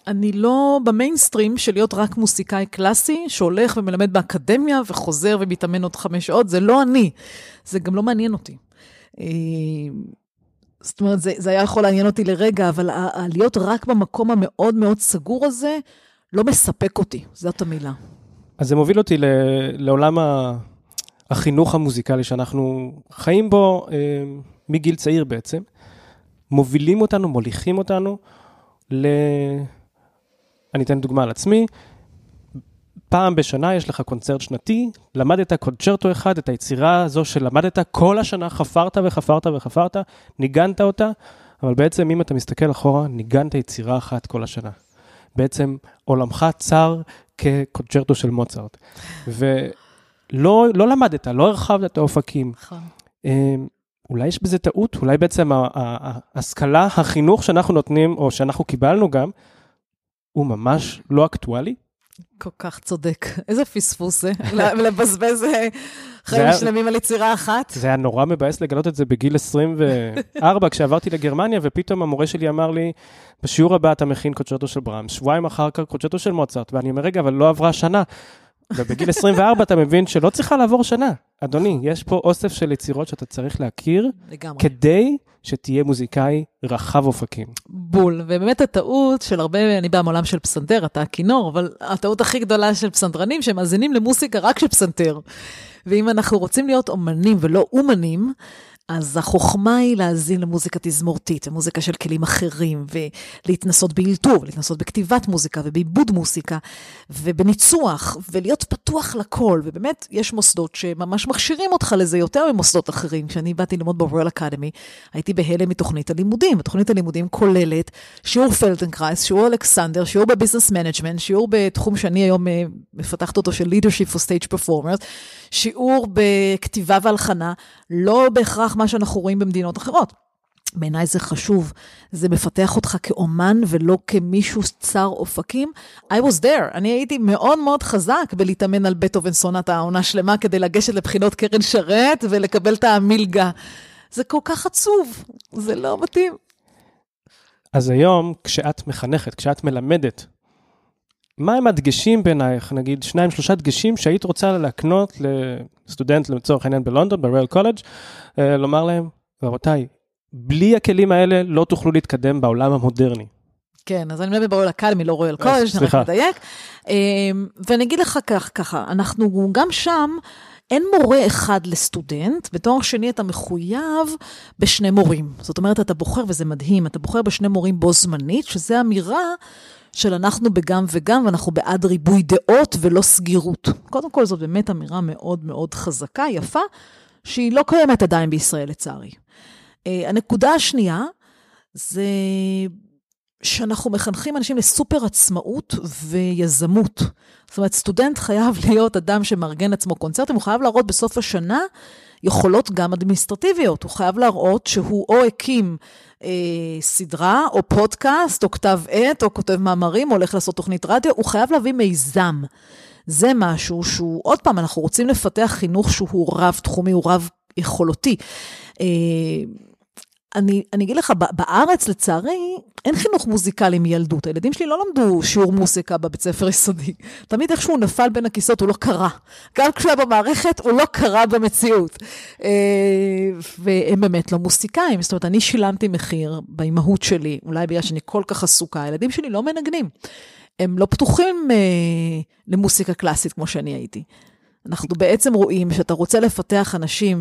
אני לא במיינסטרים של להיות רק מוסיקאי קלאסי, שהולך ומלמד באקדמיה וחוזר ומתאמן עוד חמש שעות, זה לא אני, זה גם לא מעניין אותי. זאת אומרת, זה, זה היה יכול לעניין אותי לרגע, אבל להיות רק במקום המאוד מאוד סגור הזה, לא מספק אותי, זאת המילה. אז זה מוביל אותי ל, לעולם החינוך המוזיקלי שאנחנו חיים בו אה, מגיל צעיר בעצם. מובילים אותנו, מוליכים אותנו ל... אני אתן דוגמה על עצמי, פעם בשנה יש לך קונצרט שנתי, למדת קונצ'רטו אחד, את היצירה הזו שלמדת כל השנה, חפרת וחפרת וחפרת, ניגנת אותה, אבל בעצם אם אתה מסתכל אחורה, ניגנת יצירה אחת כל השנה. בעצם עולמך צר כקונצ'רטו של מוצרט. ולא לא למדת, לא הרחבת את האופקים. נכון. אמ, אולי יש בזה טעות, אולי בעצם ההשכלה, החינוך שאנחנו נותנים, או שאנחנו קיבלנו גם, הוא ממש לא אקטואלי? כל כך צודק. איזה פספוס זה, לבזבז אה, חיים שלמים על יצירה אחת. זה היה נורא מבאס לגלות את זה בגיל 24, כשעברתי לגרמניה, ופתאום המורה שלי אמר לי, בשיעור הבא אתה מכין קונצ'רטו של ברהמס, שבועיים אחר כך קונצ'רטו של מוצרט, ואני אומר, רגע, אבל לא עברה שנה. ובגיל 24 אתה מבין שלא צריכה לעבור שנה. אדוני, יש פה אוסף של יצירות שאתה צריך להכיר, לגמרי. כדי שתהיה מוזיקאי רחב אופקים. בול, ובאמת הטעות של הרבה, אני באה מעולם של פסנתר, אתה הכינור, אבל הטעות הכי גדולה של פסנתרנים, שהם מאזינים למוסיקה רק של פסנתר. ואם אנחנו רוצים להיות אומנים ולא אומנים, אז החוכמה היא להאזין למוזיקה תזמורתית ומוזיקה של כלים אחרים, ולהתנסות באלתור, להתנסות בכתיבת מוזיקה ובעיבוד מוזיקה, ובניצוח, ולהיות פתוח לכל. ובאמת, יש מוסדות שממש מכשירים אותך לזה יותר ממוסדות אחרים. כשאני באתי ללמוד בוורל אקדמי, הייתי בהלם מתוכנית הלימודים. ותוכנית הלימודים כוללת שיעור פלדנקרייז, שיעור אלכסנדר, שיעור ב business management, שיעור בתחום שאני היום אה, מפתחת אותו של leadership for stage performers, שיעור בכתיבה והלחנה, לא בהכרח מה שאנחנו רואים במדינות אחרות. בעיניי זה חשוב, זה מפתח אותך כאומן ולא כמישהו צר אופקים. I was there, אני הייתי מאוד מאוד חזק בלהתאמן על בטהובן סונטה עונה שלמה כדי לגשת לבחינות קרן שרת ולקבל את המלגה. זה כל כך עצוב, זה לא מתאים. אז היום, כשאת מחנכת, כשאת מלמדת מה הם הדגשים בעינייך, נגיד שניים, שלושה דגשים שהיית רוצה להקנות לסטודנט לצורך העניין בלונדון, בריאל קולג', אה, לומר להם, רבותיי, בלי הכלים האלה לא תוכלו להתקדם בעולם המודרני. כן, אז אני מלמדת ברויאל אקדמי, לא רויאל קולג', אני רק מדייק. ואני אגיד לך כך, ככה, אנחנו גם שם, אין מורה אחד לסטודנט, בתואר שני אתה מחויב בשני מורים. זאת אומרת, אתה בוחר, וזה מדהים, אתה בוחר בשני מורים בו זמנית, שזה אמירה של אנחנו בגם וגם, ואנחנו בעד ריבוי דעות ולא סגירות. קודם כל, זאת באמת אמירה מאוד מאוד חזקה, יפה, שהיא לא קיימת עדיין בישראל, לצערי. אה, הנקודה השנייה, זה שאנחנו מחנכים אנשים לסופר עצמאות ויזמות. זאת אומרת, סטודנט חייב להיות אדם שמארגן עצמו קונצרטים, הוא חייב להראות בסוף השנה יכולות גם אדמיניסטרטיביות. הוא חייב להראות שהוא או הקים אה, סדרה, או פודקאסט, או כתב עת, או כותב מאמרים, או הולך לעשות תוכנית רדיו, הוא חייב להביא מיזם. זה משהו שהוא, עוד פעם, אנחנו רוצים לפתח חינוך שהוא רב-תחומי, הוא רב-יכולותי. אה, אני, אני אגיד לך, בארץ, לצערי, אין חינוך מוזיקלי מילדות. הילדים שלי לא למדו שיעור מוסיקה בבית ספר יסודי. תמיד איכשהו נפל בין הכיסאות, הוא לא קרא. גם כשהוא היה במערכת, הוא לא קרא במציאות. אה, והם באמת לא מוסיקאים. זאת אומרת, אני שילמתי מחיר באימהות שלי, אולי בגלל שאני כל כך עסוקה, הילדים שלי לא מנגנים. הם לא פתוחים אה, למוסיקה קלאסית כמו שאני הייתי. אנחנו בעצם רואים שאתה רוצה לפתח אנשים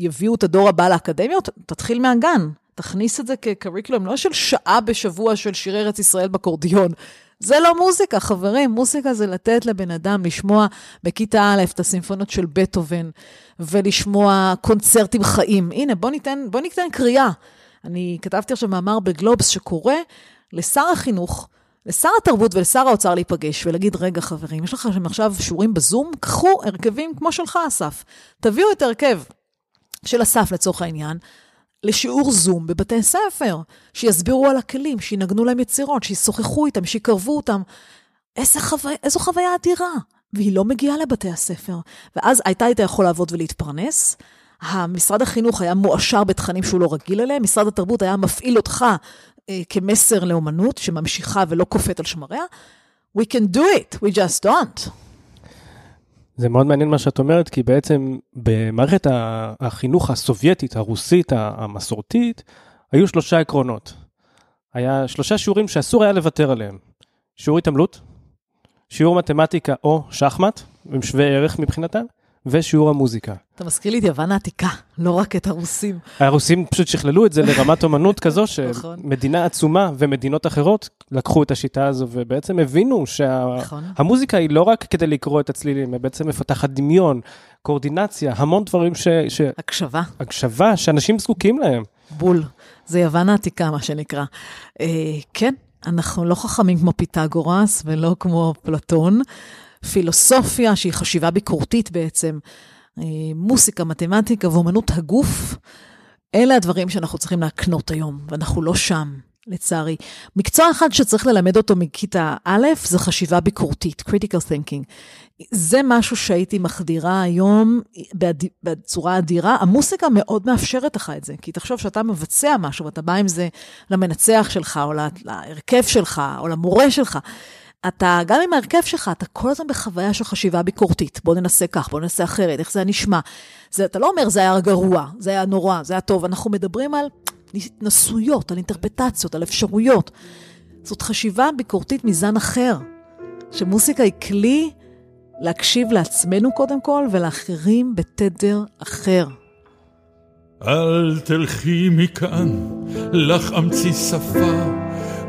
שיביאו את הדור הבא לאקדמיות, תתחיל מהגן. תכניס את זה כקריקולום, לא של שעה בשבוע של שירי ארץ ישראל בקורדיון. זה לא מוזיקה, חברים. מוזיקה זה לתת לבן אדם לשמוע בכיתה א' את הסימפונות של בטהובן, ולשמוע קונצרטים חיים. הנה, בוא ניתן, בוא ניתן קריאה. אני כתבתי עכשיו מאמר בגלובס שקורא לשר החינוך, לשר התרבות ולשר האוצר להיפגש ולהגיד, רגע, חברים, יש לכם עכשיו שיעורים בזום? קחו הרכבים כמו שלך, אסף. תביאו את ההרכב של אסף לצורך העניין, לשיעור זום בבתי ספר, שיסבירו על הכלים, שינגנו להם יצירות, שישוחחו איתם, שיקרבו אותם. איזה חוויה, איזו חוויה אדירה. והיא לא מגיעה לבתי הספר. ואז הייתה איתה יכול לעבוד ולהתפרנס. המשרד החינוך היה מואשר בתכנים שהוא לא רגיל אליהם, משרד התרבות היה מפעיל אותך אה, כמסר לאומנות שממשיכה ולא קופאת על שמריה. We can do it, we just don't. זה מאוד מעניין מה שאת אומרת, כי בעצם במערכת החינוך הסובייטית, הרוסית, המסורתית, היו שלושה עקרונות. היה שלושה שיעורים שאסור היה לוותר עליהם. שיעור התעמלות, שיעור מתמטיקה או שחמט, הם שווי ערך מבחינתם, ושיעור המוזיקה. אתה מזכיר לי את יוון העתיקה, לא רק את הרוסים. הרוסים פשוט שכללו את זה לרמת אומנות כזו, נכון. שמדינה עצומה ומדינות אחרות לקחו את השיטה הזו, ובעצם הבינו שהמוזיקה שה... נכון. היא לא רק כדי לקרוא את הצלילים, היא בעצם מפתחת דמיון, קואורדינציה, המון דברים ש... ש... הקשבה. הקשבה, שאנשים זקוקים להם. בול. זה יוון העתיקה, מה שנקרא. אה, כן, אנחנו לא חכמים כמו פיתגורס ולא כמו פלטון. פילוסופיה, שהיא חשיבה ביקורתית בעצם, אה, מוסיקה, מתמטיקה ואומנות הגוף, אלה הדברים שאנחנו צריכים להקנות היום, ואנחנו לא שם, לצערי. מקצוע אחד שצריך ללמד אותו מכיתה א', זה חשיבה ביקורתית, critical thinking. זה משהו שהייתי מחדירה היום בצורה אדירה. המוסיקה מאוד מאפשרת לך את זה, כי תחשוב שאתה מבצע משהו ואתה בא עם זה למנצח שלך, או להרכב שלך, או למורה שלך. אתה, גם עם ההרכב שלך, אתה כל הזמן בחוויה של חשיבה ביקורתית. בוא ננסה כך, בוא ננסה אחרת, איך זה היה נשמע. זה, אתה לא אומר, זה היה גרוע, זה היה נורא, זה היה טוב. אנחנו מדברים על התנסויות, על אינטרפטציות, על אפשרויות. זאת חשיבה ביקורתית מזן אחר, שמוסיקה היא כלי להקשיב לעצמנו קודם כל, ולאחרים בתדר אחר. אל תלכי מכאן, לך אמצי שפה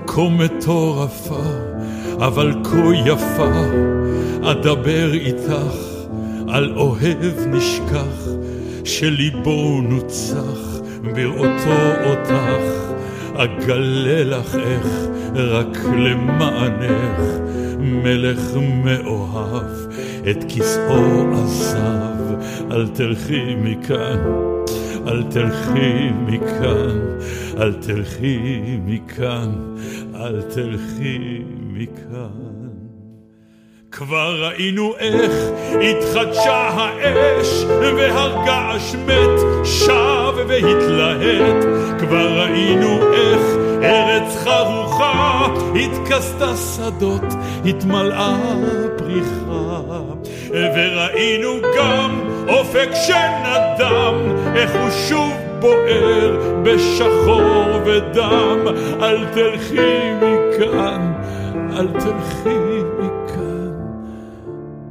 כה מטורפה. אבל כה יפה, אדבר איתך על אוהב נשכח, שליבו נוצח בראותו אותך, אגלה לך איך רק למענך, מלך מאוהב את כסאו עזב, אל תלכי מכאן. אל תלכי מכאן, אל תלכי מכאן, אל תלכי מכאן. כבר ראינו איך התחדשה האש והרגש מת שב והתלהט. כבר ראינו איך ארץ חרוכה התכסתה שדות התמלאה פריחה. וראינו גם אופק שנדם איך הוא שוב בוער בשחור ודם. אל תלכי מכאן, אל תלכי מכאן,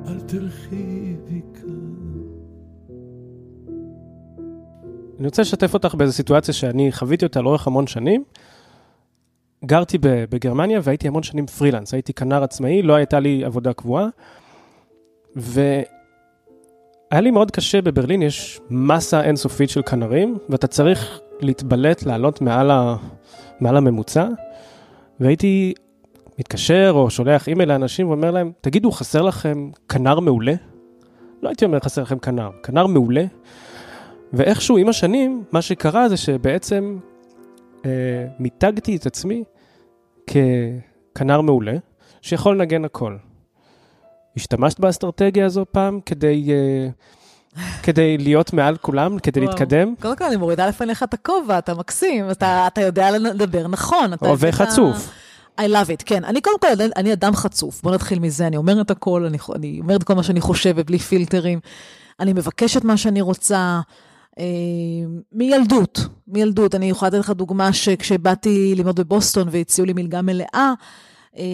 אל תלכי מכאן. אני רוצה לשתף אותך באיזו סיטואציה שאני חוויתי אותה לאורך המון שנים. גרתי בגרמניה והייתי המון שנים פרילנס, הייתי כנר עצמאי, לא הייתה לי עבודה קבועה. והיה לי מאוד קשה, בברלין יש מסה אינסופית של כנרים, ואתה צריך להתבלט, לעלות מעל, ה... מעל הממוצע. והייתי מתקשר או שולח אימייל לאנשים ואומר להם, תגידו, חסר לכם כנר מעולה? לא הייתי אומר חסר לכם כנר, כנר מעולה. ואיכשהו עם השנים, מה שקרה זה שבעצם אה, מיתגתי את עצמי ככנר מעולה, שיכול לנגן הכל. השתמשת באסטרטגיה הזו פעם כדי, uh, כדי להיות מעל כולם, כדי וואו. להתקדם? קודם כל, אני מורידה לפניך את הכובע, אתה מקסים, אתה, אתה יודע לדבר נכון. אתה וחצוף. I love it, כן. אני קודם כל, אני אדם חצוף. בוא נתחיל מזה, אני אומרת הכל, אני, אני אומרת כל מה שאני חושבת, בלי פילטרים. אני מבקשת מה שאני רוצה. אה, מילדות, מילדות. אני יכולה לתת לך דוגמה שכשבאתי ללמוד בבוסטון והציעו לי מלגה מלאה, אה,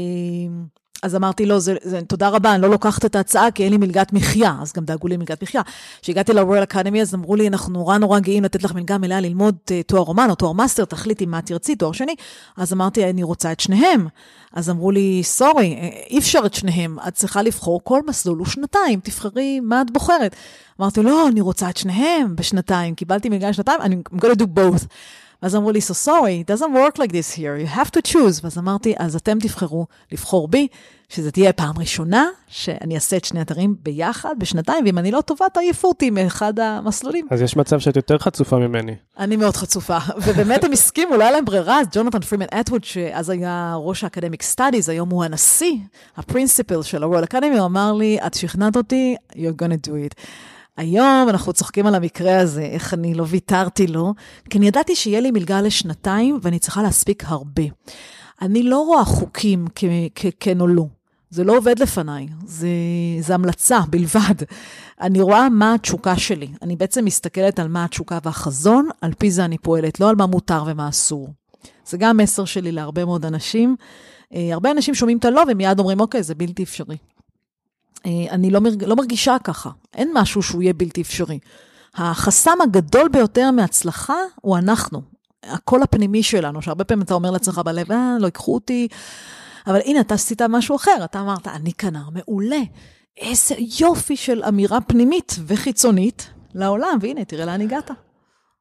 אז אמרתי, לא, זה, זה, תודה רבה, אני לא לוקחת את ההצעה כי אין לי מלגת מחיה, אז גם דאגו לי מלגת מחיה. כשהגעתי ל-Royal Academy, אז אמרו לי, אנחנו נורא נורא גאים לתת לך מלגה מלאה ללמוד אה, תואר אומן או תואר מאסטר, תחליטי מה תרצי, תואר שני. אז אמרתי, אני רוצה את שניהם. אז אמרו לי, סורי, אה, אי אפשר את שניהם, את צריכה לבחור כל מסלול הוא שנתיים, תבחרי מה את בוחרת. אמרתי, לא, אני רוצה את שניהם בשנתיים, קיבלתי מלגה לשנתיים, אני going to both. ואז אמרו לי, so sorry, it doesn't work like this here, you have to choose. ואז אמרתי, אז אתם תבחרו לבחור בי, שזה תהיה פעם ראשונה שאני אעשה את שני אתרים ביחד בשנתיים, ואם אני לא טובה, תעיפו אותי מאחד המסלולים. אז יש מצב שאת יותר חצופה ממני. אני מאוד חצופה, ובאמת הם הסכימו, לא היה להם ברירה, אז ג'ונתן פרימן אטווד, שאז היה ראש ה academic studies, היום הוא הנשיא, ה principal של ה-Royal Academy, הוא אמר לי, את שכנעת אותי, you're gonna do it. היום אנחנו צוחקים על המקרה הזה, איך אני לא ויתרתי לו, כי אני ידעתי שיהיה לי מלגה לשנתיים ואני צריכה להספיק הרבה. אני לא רואה חוקים ככן או לא. זה לא עובד לפניי, זה, זה המלצה בלבד. אני רואה מה התשוקה שלי. אני בעצם מסתכלת על מה התשוקה והחזון, על פי זה אני פועלת, לא על מה מותר ומה אסור. זה גם מסר שלי להרבה מאוד אנשים. אה, הרבה אנשים שומעים את הלא ומיד אומרים, אוקיי, זה בלתי אפשרי. אה, אני לא, מרג... לא מרגישה ככה. אין משהו שהוא יהיה בלתי אפשרי. החסם הגדול ביותר מהצלחה הוא אנחנו. הקול הפנימי שלנו, שהרבה פעמים אתה אומר לעצמך בלב, אה, לא ייקחו אותי. אבל הנה, אתה עשית משהו אחר, אתה אמרת, אני כנר מעולה. איזה יופי של אמירה פנימית וחיצונית לעולם, והנה, תראה לאן הגעת.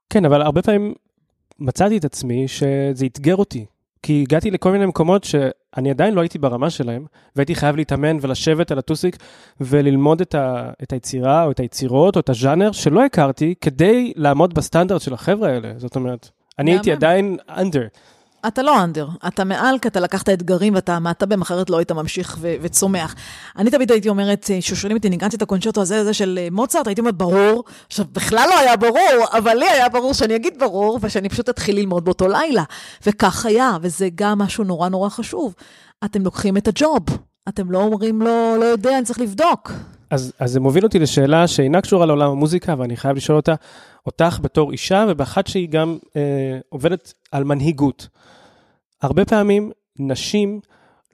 כן, אבל הרבה פעמים מצאתי את עצמי שזה אתגר אותי. כי הגעתי לכל מיני מקומות שאני עדיין לא הייתי ברמה שלהם, והייתי חייב להתאמן ולשבת על הטוסיק וללמוד את, ה, את היצירה או את היצירות או את הז'אנר שלא הכרתי, כדי לעמוד בסטנדרט של החבר'ה האלה. זאת אומרת, אני הייתי עדיין under. אתה לא אנדר, אתה מעל, כי אתה לקחת אתגרים ואתה עמדת בהם, אחרת לא היית ממשיך ו- וצומח. אני תמיד הייתי אומרת, כששואלים אותי, ניגנתי את הקונצ'רטו הזה, הזה של אה, מוצרט, הייתי אומרת, ברור. עכשיו, בכלל לא היה ברור, אבל לי היה ברור שאני אגיד ברור, ושאני פשוט אתחיל ללמוד באותו לילה. וכך היה, וזה גם משהו נורא נורא חשוב. אתם לוקחים את הג'וב, אתם לא אומרים לו, לא, לא יודע, אני צריך לבדוק. אז, אז זה מוביל אותי לשאלה שאינה קשורה לעולם המוזיקה, ואני חייב לשאול אותה, אותך בתור אישה, ובאחת שהיא גם אה, עובדת על מנהיגות. הרבה פעמים נשים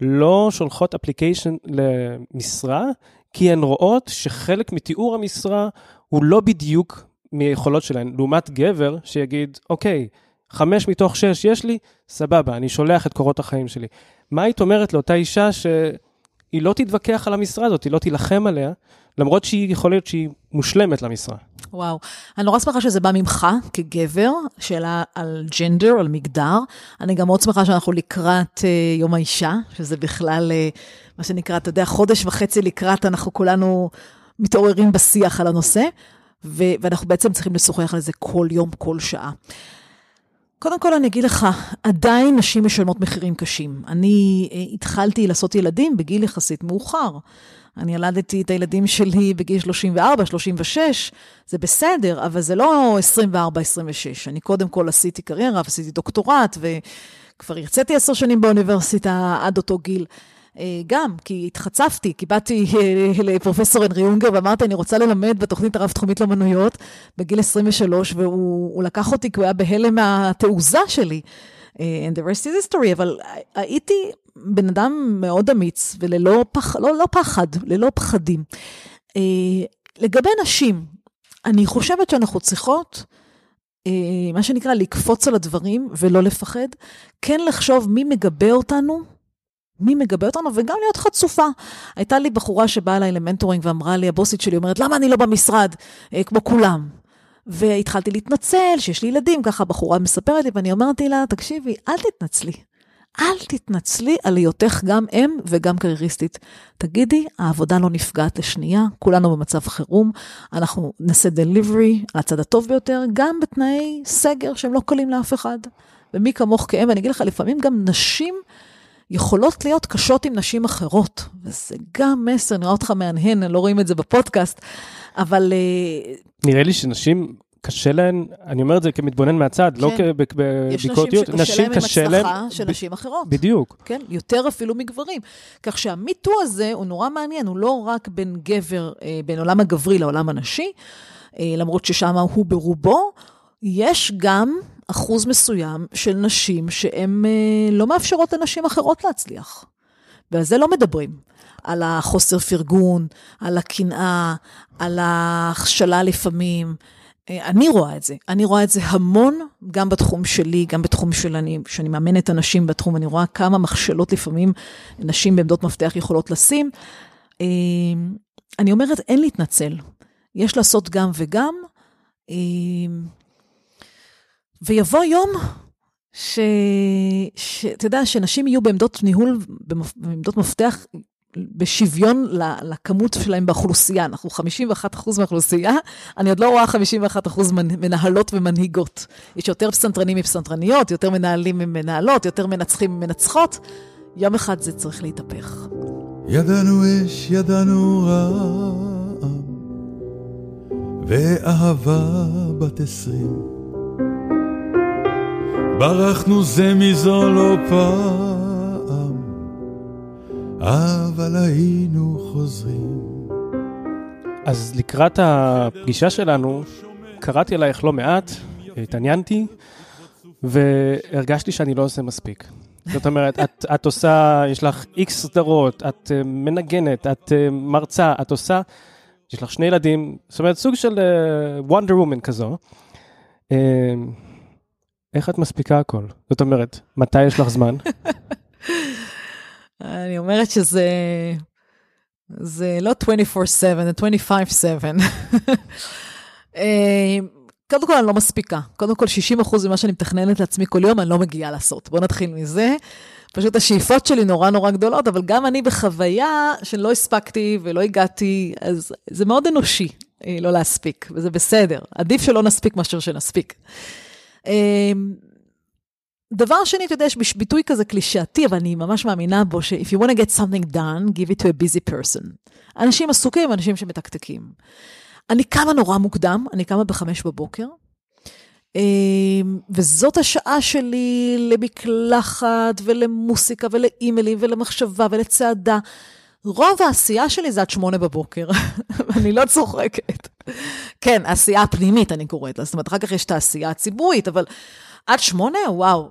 לא שולחות אפליקיישן למשרה, כי הן רואות שחלק מתיאור המשרה הוא לא בדיוק מיכולות שלהן, לעומת גבר שיגיד, אוקיי, חמש מתוך שש יש לי, סבבה, אני שולח את קורות החיים שלי. מה היית אומרת לאותה אישה שהיא לא תתווכח על המשרה הזאת, היא לא תילחם עליה, למרות שהיא יכול להיות שהיא מושלמת למשרה? וואו. אני נורא שמחה שזה בא ממך כגבר, שאלה על ג'נדר, על מגדר. אני גם מאוד שמחה שאנחנו לקראת uh, יום האישה, שזה בכלל, uh, מה שנקרא, אתה יודע, חודש וחצי לקראת, אנחנו כולנו מתעוררים בשיח על הנושא, ו- ואנחנו בעצם צריכים לשוחח על זה כל יום, כל שעה. קודם כל אני אגיד לך, עדיין נשים משלמות מחירים קשים. אני uh, התחלתי לעשות ילדים בגיל יחסית מאוחר. אני ילדתי את הילדים שלי בגיל 34, 36, זה בסדר, אבל זה לא 24, 26. אני קודם כל עשיתי קריירה ועשיתי דוקטורט, וכבר הרציתי עשר שנים באוניברסיטה עד אותו גיל. אה, גם, כי התחצפתי, כי באתי אה, לפרופסור הנרי אונגר ואמרתי, אני רוצה ללמד בתוכנית הרב-תחומית לאמנויות בגיל 23, והוא לקח אותי כי הוא היה בהלם מהתעוזה שלי. and the rest is history, אבל הייתי בן אדם מאוד אמיץ וללא פח, לא, לא פחד, ללא פחדים. לגבי נשים, אני חושבת שאנחנו צריכות, מה שנקרא, לקפוץ על הדברים ולא לפחד, כן לחשוב מי מגבה אותנו, מי מגבה אותנו, וגם להיות חצופה. הייתה לי בחורה שבאה אליי למנטורינג ואמרה לי, הבוסית שלי אומרת, למה אני לא במשרד, אה, כמו כולם? והתחלתי להתנצל, שיש לי ילדים, ככה הבחורה מספרת לי, ואני אמרתי לה, תקשיבי, אל תתנצלי. אל תתנצלי על היותך גם אם וגם קרייריסטית. תגידי, העבודה לא נפגעת לשנייה, כולנו במצב חירום, אנחנו נעשה דליברי על הצד הטוב ביותר, גם בתנאי סגר שהם לא קלים לאף אחד. ומי כמוך כאם, ואני אגיד לך, לפעמים גם נשים יכולות להיות קשות עם נשים אחרות, וזה גם מסר, נראה אותך מהנהן, לא רואים את זה בפודקאסט, אבל... אה, נראה לי שנשים... קשה להן, אני אומר את זה כמתבונן מהצד, לא כן. לא כביקורתיות, יש נשים שקשה להם עם הצלחה של נשים אחרות. בדיוק. כן, יותר אפילו מגברים. כך שהמיטו הזה הוא נורא מעניין, הוא לא רק בין גבר, אה, בין עולם הגברי לעולם הנשי, אה, למרות ששם הוא ברובו, יש גם אחוז מסוים של נשים שהן אה, לא מאפשרות לנשים אחרות להצליח. ועל זה לא מדברים. על החוסר פרגון, על הקנאה, על ההכשלה לפעמים. אה, אני רואה את זה. אני רואה את זה המון, גם בתחום שלי, גם בתחום של אני, שאני מאמנת אנשים בתחום, אני רואה כמה מכשלות לפעמים נשים בעמדות מפתח יכולות לשים. אה, אני אומרת, אין להתנצל. יש לעשות גם וגם. ויבוא יום שאתה יודע, שנשים יהיו בעמדות ניהול, בעמדות מפתח, בשוויון לכמות שלהם באוכלוסייה. אנחנו 51% מהאוכלוסייה, אני עוד לא רואה 51% מנהלות ומנהיגות. יש יותר פסנתרנים מפסנתרניות, יותר מנהלים ממנהלות, יותר מנצחים ממנצחות. יום אחד זה צריך להתהפך. ידענו אש, ידענו רעם, ואהבה בת עשרים. ברחנו זה מזו לא פעם, אבל היינו חוזרים. אז לקראת הפגישה שלנו, קראתי אלייך לא מעט, התעניינתי, והרגשתי שאני לא עושה מספיק. זאת אומרת, את, את עושה, יש לך איקס סדרות, את uh, מנגנת, את uh, מרצה, את עושה, יש לך שני ילדים, זאת אומרת, סוג של uh, וומן כזו. Uh, איך את מספיקה הכל? זאת אומרת, מתי יש לך זמן? אני אומרת שזה... זה לא 24/7, זה 25/7. אה, קודם כל, אני לא מספיקה. קודם כל, 60% ממה שאני מתכננת לעצמי כל יום, אני לא מגיעה לעשות. בואו נתחיל מזה. פשוט השאיפות שלי נורא נורא גדולות, אבל גם אני בחוויה שלא הספקתי ולא הגעתי, אז זה מאוד אנושי אה, לא להספיק, וזה בסדר. עדיף שלא נספיק מאשר שנספיק. אמ, דבר שני, אתה יודע, יש ביטוי כזה קלישאתי, אבל אני ממש מאמינה בו, ש- if you want to get something done, give it to a busy person. אנשים עסוקים, אנשים שמתקתקים. אני קמה נורא מוקדם, אני קמה בחמש בבוקר, אמ, וזאת השעה שלי למקלחת ולמוסיקה ולאימיילים ולמחשבה ולצעדה. רוב העשייה שלי זה עד שמונה בבוקר, ואני לא צוחקת. כן, העשייה הפנימית, אני קוראת לה. זאת אומרת, אחר כך יש את העשייה הציבורית, אבל עד שמונה, וואו,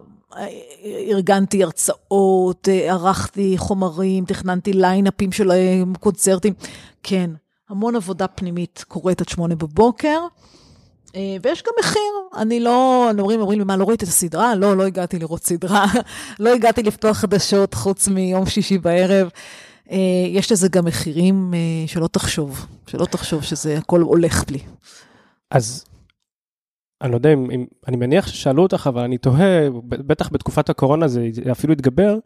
ארגנתי הרצאות, ערכתי חומרים, תכננתי ליינאפים של קונצרטים. כן, המון עבודה פנימית קורית עד שמונה בבוקר. ויש גם מחיר, אני לא, אומרים, אומרים לי, מה, לא ראית את הסדרה? לא, לא הגעתי לראות סדרה, לא הגעתי לפתוח חדשות חוץ מיום שישי בערב. אה, יש לזה גם מחירים אה, שלא תחשוב, שלא תחשוב שזה הכל הולך בלי. אז אני לא יודע אם, אם אני מניח ששאלו אותך, אבל אני תוהה, בטח בתקופת הקורונה זה אפילו התגבר,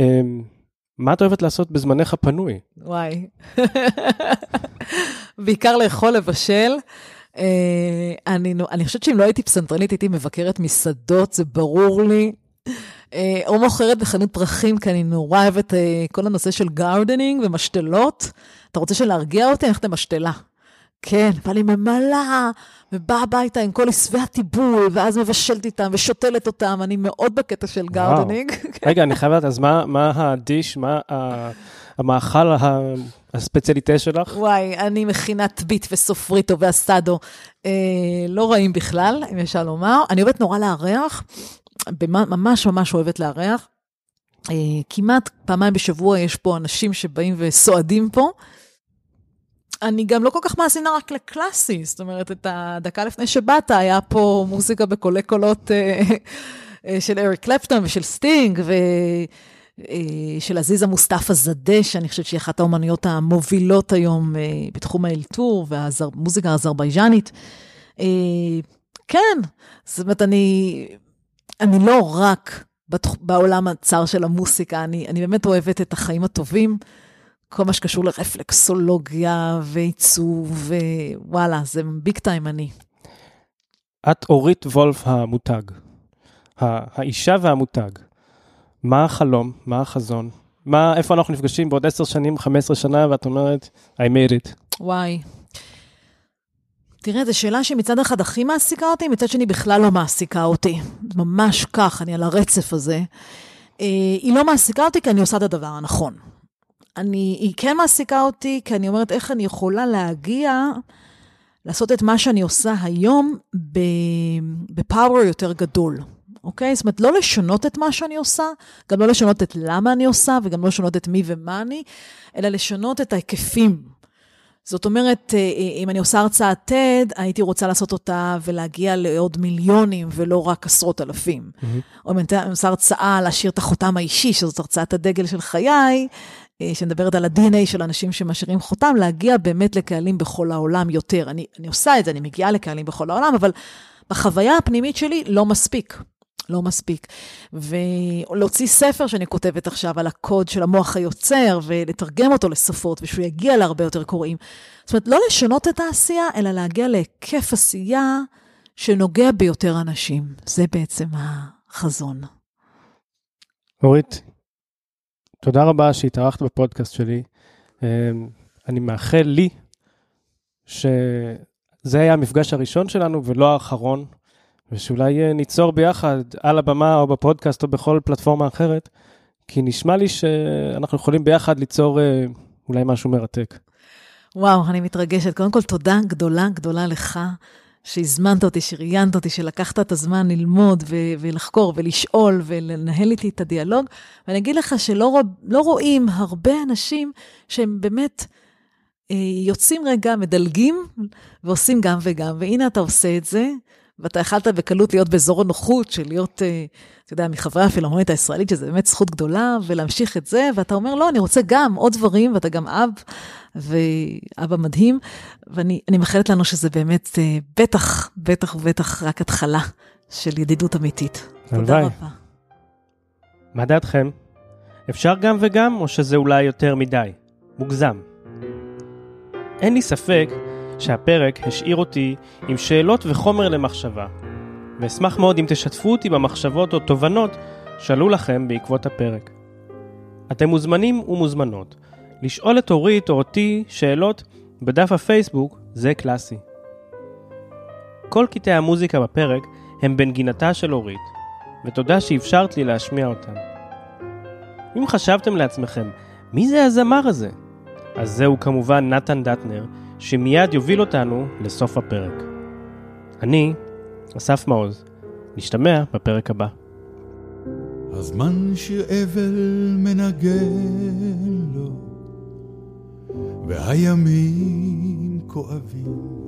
אה, מה את אוהבת לעשות בזמנך הפנוי? וואי, בעיקר לאכול, לבשל. אני, אני חושבת שאם לא הייתי פסנתרנית, הייתי מבקרת מסעדות, זה ברור לי. אה, או מוכרת בחנות פרחים, כי אני נורא אוהבת אה, כל הנושא של gardening ומשתלות. אתה רוצה שלהרגיע אותי? אני הולכת למשתלה. כן, ואני ממלאה, ובאה הביתה עם כל עשבי הטיבול, ואז מבשלת איתם ושותלת אותם, אני מאוד בקטע של gardening. רגע, אני חייב לדעת, אז מה, מה הדיש, מה המאכל הספציאליטה שלך? וואי, אני מכינה טבית וסופריטו ואסטדו, אה, לא רעים בכלל, אם אפשר לומר. אני אוהבת נורא לארח. ממש ממש אוהבת לארח. אה, כמעט פעמיים בשבוע יש פה אנשים שבאים וסועדים פה. אני גם לא כל כך מאזינה רק לקלאסי, זאת אומרת, את הדקה לפני שבאת, היה פה מוזיקה בקולי קולות אה, אה, של אריק קלפטון ושל סטינג, ושל עזיזה מוסטפא זאדה, שאני חושבת שהיא אחת האומניות המובילות היום בתחום האלתור והמוזיקה האזרבייג'אנית. כן, זאת אומרת, אני, אני לא רק בעולם הצר של המוסיקה, אני, אני באמת אוהבת את החיים הטובים. כל מה שקשור לרפלקסולוגיה ועיצוב, ווואלה, זה big time אני. את אורית וולף המותג, האישה והמותג. מה החלום? מה החזון? מה, איפה אנחנו נפגשים בעוד עשר שנים, חמש עשרה שנה, ואת אומרת, I made it. וואי. תראה, זו שאלה שמצד אחד הכי מעסיקה אותי, מצד שני בכלל לא מעסיקה אותי. ממש כך, אני על הרצף הזה. אה, היא לא מעסיקה אותי כי אני עושה את הדבר הנכון. אני, היא כן מעסיקה אותי, כי אני אומרת איך אני יכולה להגיע, לעשות את מה שאני עושה היום בפאוור יותר גדול. אוקיי? זאת אומרת, לא לשנות את מה שאני עושה, גם לא לשנות את למה אני עושה, וגם לא לשנות את מי ומה אני, אלא לשנות את ההיקפים. זאת אומרת, אה, אה, אם אני עושה הרצאת TED, הייתי רוצה לעשות אותה ולהגיע לעוד מיליונים ולא רק עשרות אלפים. Mm-hmm. או אם אני עושה הרצאה, להשאיר את החותם האישי, שזאת הרצאת הדגל של חיי, אה, שמדברת על ה-DNA של אנשים שמשאירים חותם, להגיע באמת לקהלים בכל העולם יותר. אני, אני עושה את זה, אני מגיעה לקהלים בכל העולם, אבל בחוויה הפנימית שלי לא מספיק. לא מספיק. ולהוציא ספר שאני כותבת עכשיו על הקוד של המוח היוצר, ולתרגם אותו לשפות, ושהוא יגיע להרבה יותר קוראים. זאת אומרת, לא לשנות את העשייה, אלא להגיע להיקף עשייה שנוגע ביותר אנשים. זה בעצם החזון. אורית, תודה רבה שהתארחת בפודקאסט שלי. אמ, אני מאחל לי שזה היה המפגש הראשון שלנו ולא האחרון, ושאולי אה, ניצור ביחד על הבמה או בפודקאסט או בכל פלטפורמה אחרת, כי נשמע לי שאנחנו יכולים ביחד ליצור אה, אולי משהו מרתק. וואו, אני מתרגשת. קודם כל, תודה גדולה גדולה לך שהזמנת אותי, שראיינת אותי, שלקחת את הזמן ללמוד ו- ולחקור ולשאול ולנהל איתי את הדיאלוג. ואני אגיד לך שלא לא רואים הרבה אנשים שהם באמת אה, יוצאים רגע, מדלגים ועושים גם וגם, והנה אתה עושה את זה. ואתה יכלת בקלות להיות באזור הנוחות של להיות, אה, אתה יודע, מחברי הפילהרמונית הישראלית, שזה באמת זכות גדולה, ולהמשיך את זה, ואתה אומר, לא, אני רוצה גם עוד דברים, ואתה גם אב, ואבא מדהים, ואני מאחלת לנו שזה באמת, אה, בטח, בטח ובטח רק התחלה של ידידות אמיתית. תודה רבה. מה דעתכם? אפשר גם וגם, או שזה אולי יותר מדי? מוגזם. אין לי ספק שהפרק השאיר אותי עם שאלות וחומר למחשבה, ואשמח מאוד אם תשתפו אותי במחשבות או תובנות שעלו לכם בעקבות הפרק. אתם מוזמנים ומוזמנות לשאול את אורית או אותי שאלות בדף הפייסבוק, זה קלאסי. כל קטעי המוזיקה בפרק הם בנגינתה של אורית, ותודה שאפשרת לי להשמיע אותם. אם חשבתם לעצמכם, מי זה הזמר הזה? אז זהו כמובן נתן דטנר, שמיד יוביל אותנו לסוף הפרק. אני, אסף מעוז, נשתמע בפרק הבא. הזמן שיר אבל מנגן לו, והימים כואבים.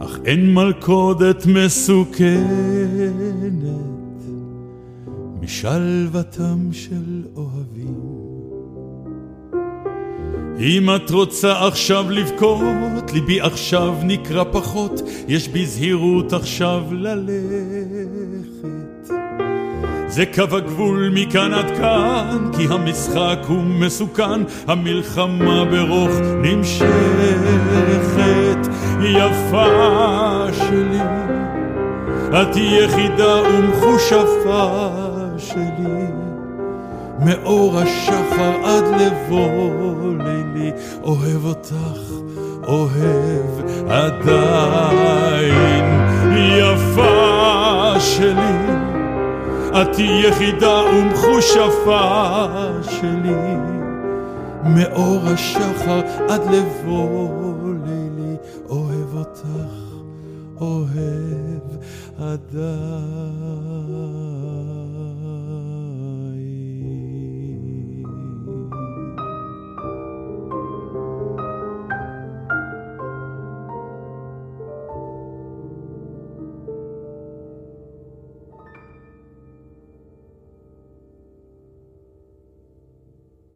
אך אין מלכודת מסוכנת משלוותם של אוהבים. אם את רוצה עכשיו לבכות, ליבי עכשיו נקרא פחות, יש בי זהירות עכשיו ללכת. זה קו הגבול מכאן עד כאן, כי המשחק הוא מסוכן, המלחמה ברוך נמשכת. יפה שלי, את יחידה ומחושפה. מאור השחר עד לבוא לילי, אוהב אותך, אוהב עדיין. יפה שלי, את יחידה ומחושפה שלי. מאור השחר עד לבוא לילי, אוהב אותך, אוהב עדיין.